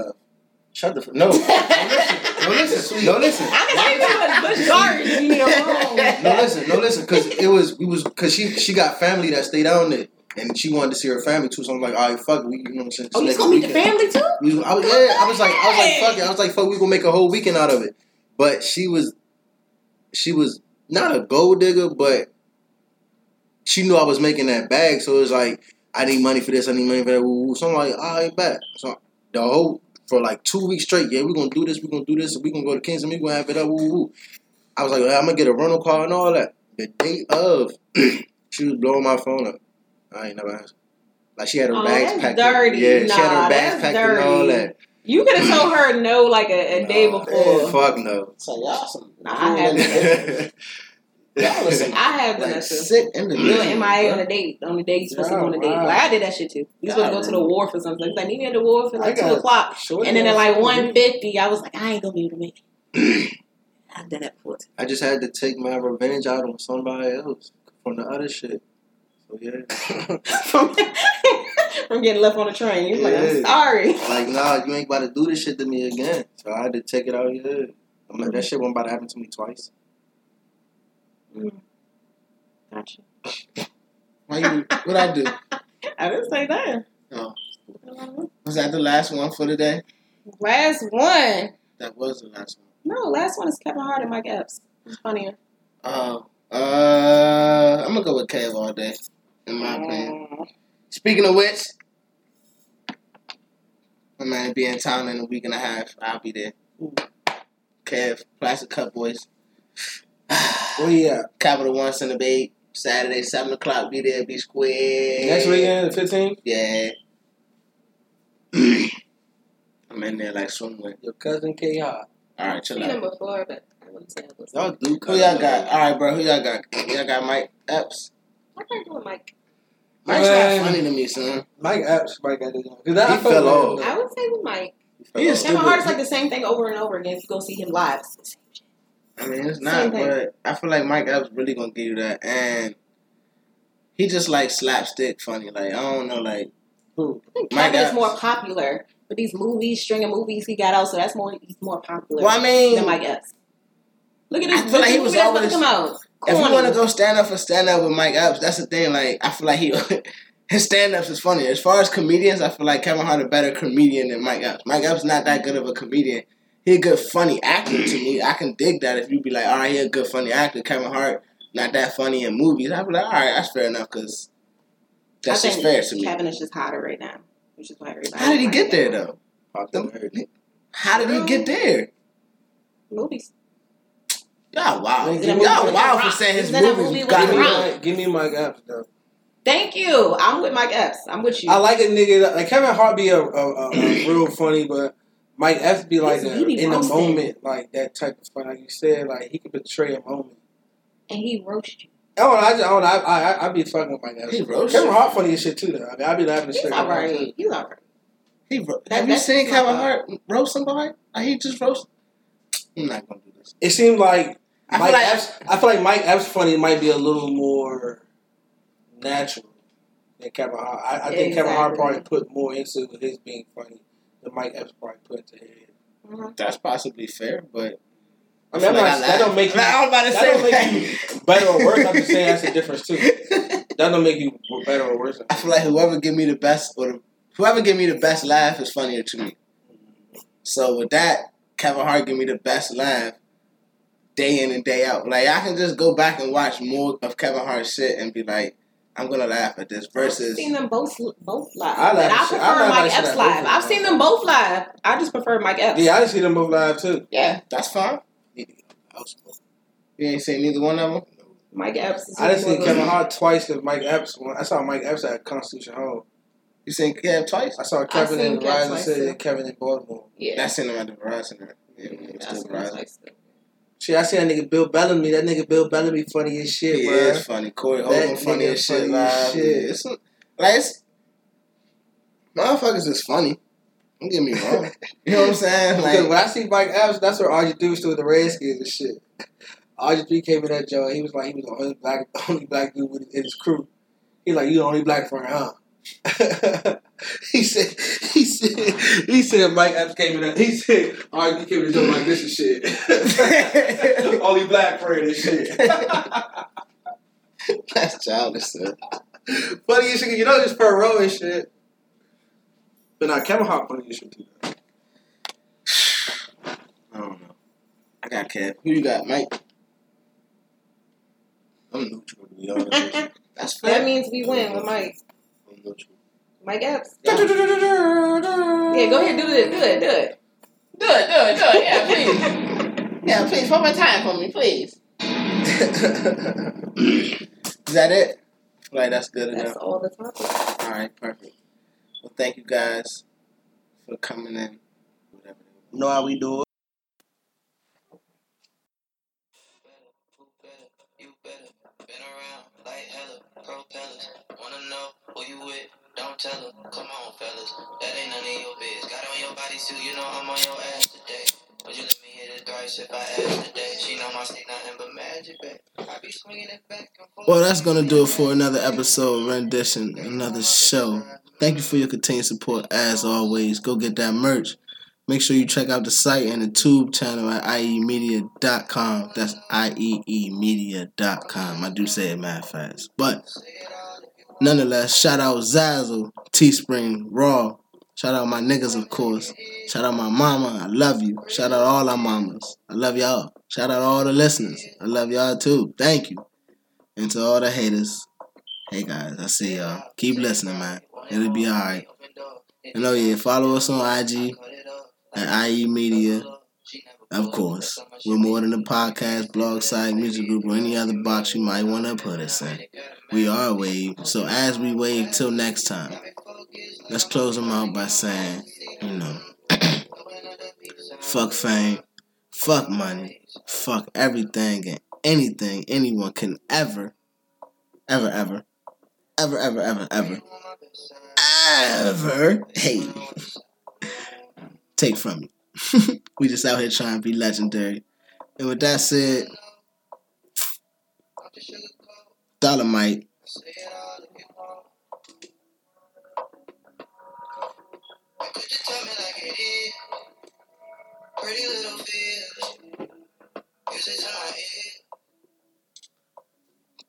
shut the f- no, no listen, no listen, no listen. I can see you was Busch Gardens. You need a room. No, listen, no, listen, because it was we was because she she got family that stayed down there, and she wanted to see her family too. So I'm like, all right, fuck, it, we you know what I'm saying. Oh, you gonna meet the family too? We I was, yeah, I was like, I was like, fuck it, I was like, fuck, we gonna make a whole weekend out of it. But she was, she was not a gold digger, but she knew I was making that bag, so it was like, I need money for this, I need money for that. woo, woo. So I'm like, all right, bet. So the whole for like two weeks straight, yeah, we're gonna do this, we're gonna do this, we're gonna go to Kingston, we're gonna have it up. Woo, woo, woo. I was like, I'm gonna get a rental car and all that. The day of, she was blowing my phone up. I ain't never answered. Like she had her Oh, bags that's packed. dirty. Yeah, she had her bags that's packed and all that. You could have told her no like a, a day Nah, before. Fuck no. So y'all some. Nah, I haven't. Y'all are some I have done like that too. sick You individuals. went MIA on a date. On the day you supposed to go on a date. Yeah, Like I did that shit too. You supposed to go to the wharf or something. He's like, meet me at the wharf at I like two got- o'clock. Shorty And then at like one fifty, I was like, I ain't gonna be able to make it. I've done that before. too. I just had to take my revenge out on somebody else from the other shit. So yeah. from, from getting left on the train. You're like, I'm sorry. Like, nah, you ain't about to do this shit to me again. So I had to take it out. of Yeah. I'm like, that shit wasn't about to happen to me twice. Gotcha. Why you? What I do? I didn't say that. Oh. Was that the last one for today? Last one. That was the last one. No, last one is Kevin Hart and Mike Epps. It's funnier. Oh. Uh, I'm gonna go with Kev all day. In my opinion. Mm. Speaking of which, my man be in town in a week and a half. I'll be there. Kev, Plastic Cup Boyz. Where you at? Capital One Center Bay. Saturday, seven o'clock. Be there. Be square. Next weekend, the 15th? Yeah. I'm in there like swimwear. Your cousin K Hot. All right, chill Seen him out. before, but I really saying was. Y'all do. Who y'all got? All right, bro. Who y'all got? Y'all got Mike Epps. I can't do Mike. Mike's Man. not funny to me, son. Mike Epps might got this one. Cause that, He I felt fell like- off. I would say with Mike. He is Kevin stupid. Hart's like the same thing over and over again. If you go see him live, it's the same shit. I mean, it's Same not, thing. but I feel like Mike Epps really gonna give you that, and he just like slapstick funny. Like I don't know, like Who? I think Mike Kevin is Epps. more popular with these movies, string of movies he got out, so that's more he's more popular well, I mean, than Mike Epps. Look at this I feel like he movie was that's about to always- come out. If you want to go stand up for stand up with Mike Epps, that's the thing. Like I feel like he. His stand ups is funny. As far as comedians, I feel like Kevin Hart a better comedian than Mike Epps. Mike Epps not that good of a comedian. He a good funny actor to me. I can dig that if you be like, all right, he a good funny actor. Kevin Hart not that funny in movies. I'd be like, all right, that's fair enough because that's just fair to me. Kevin is just hotter right now, which is why everybody. How did he get there though? How did he get um, there? Movies. Y'all wow. Y'all wow for saying his Is movies movie got Give me? Mike, give me Mike Epps though. Thank you. I'm with Mike Epps. I'm with you. I like a nigga that, like Kevin Hart be a, a, a, a real funny, but Mike Epps be like a, be in the moment, like that type of fun. Like you said, like he could betray a moment. and he roast you. Oh, I just, I, I, I, I be fucking with Mike Epps. He Kevin. Hart funny as shit too. Though. I mean, I be laughing at He's shit. all right. He's all right. He ro- That- have you seen Kevin. Hart roast somebody? Like he just roast. I'm not gonna do this. It seemed like I feel Mike like Epps. I feel like Mike Epps funny might be a little more natural than Kevin Hart. I, I think Kevin Hart probably put more into his being funny than Mike Epps probably put into his. Mhm. that's possibly fair, but I mean, I'm not, like I that don't make you. Like, I was about to that say don't that. make you better or worse. I'm just saying that's a difference too. That don't make you better or worse. I feel like whoever give me the best or the, whoever give me the best laugh is funnier to me. So with that, Kevin Hart give me the best laugh day in and day out. Like I can just go back and watch more of Kevin Hart's shit and be like, I'm gonna laugh at this I've versus seen them both both live. I laugh and I at shit- I prefer Mike shit Epps live. I've seen them both live. I just prefer Mike Epps. Yeah, I just see them both live too. Yeah. that's fine. You ain't seen neither one of them. Mike Epps. Is I just one seen Kevin those- Hart twice because Mike Epps. When I saw Mike Epps at Constitution Hall. You seen Kev twice? I saw Kevin in Kev Rising twice, City and Kevin in Baltimore. Yeah. I seen him at the Verizon. Yeah, Yeah, it's I've still Verizon. Shit, I see that nigga Bill Bellamy. That nigga Bill Bellamy funny as shit, He bro. is funny. Corey Holcomb funny as shit. funny as shit. Yeah, It's, like it's motherfuckers is funny. Don't get me wrong. you know what I'm saying? Like when I see Mike Epps, that's where RG3 was with the Redskins and shit. RG3 came in that joint. He was like, he was the only black, only black dude with, in his crew. He like, you the only black friend, huh? he said, he said, he said, Mike Epps came in that. He said, RG came in the joint like this and shit. only black friend and shit. that's childish. Son. funny as shit. You know, just per row and shit. But now Kevin Hart funny as shit too. I don't know. I got Kev. Who you got, Mike? I'm neutral to be honest. That's fair. That means we win with Mike. I'm neutral. Mike Epps. Yeah. Yeah, go ahead, do it, do it, do it. Do it, do it, do it. Yeah, please. Yeah, please, one more time for me, please. Is that it? I feel like that's good That's enough. all the topics. All right, perfect. Well, thank you guys for coming in. Whatever. Know how we do it. Tell her. Come on, fellas. That ain't none of your biz. Got on your body suit, you know I'm on your ass today. Would you let me hit it thrice if I asked today? She know my stick nothing but magic, babe. I be swinging it back and forth. Well, that's gonna do it for another episode, rendition, another show. Thank you for your continued support as always. Go get that merch. Make sure you check out the site and the tube channel at iemedia.com. That's ieemedia.com. I do say it mad fast. But nonetheless, shout out Zazzle, Teespring, Raw. Shout out my niggas, of course. Shout out my mama. I love you. Shout out all our mamas. I love y'all. Shout out all the listeners. I love y'all too. Thank you. And to all the haters, hey guys, I see y'all. Keep listening, man. It'll be alright. And oh yeah, follow us on IG at IE Media. Of course, we're more than a podcast, blog site, music group, or any other box you might want to put us in. We are Wave, so as we wave till next time, let's close them out by saying, you know, fuck fame, Fuck money. Fuck everything and anything anyone can ever, ever, ever, ever, ever, ever, ever, ever, hey, take from me. we just out here trying to be legendary. And with that said, Dolomite.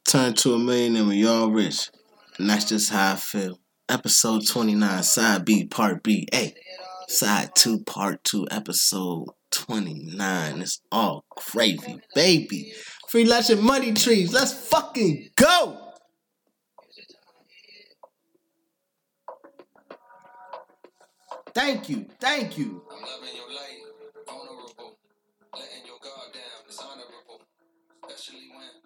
Turn to a million and y'all rich. And that's just how I feel. Episode 29, side B, part B. Hey, side 2, part 2, episode 29. It's all gravy, baby. Free lunch and money trees. Let's fucking go. Thank you. Thank you. I'm loving your light. Letting your guard down. Especially when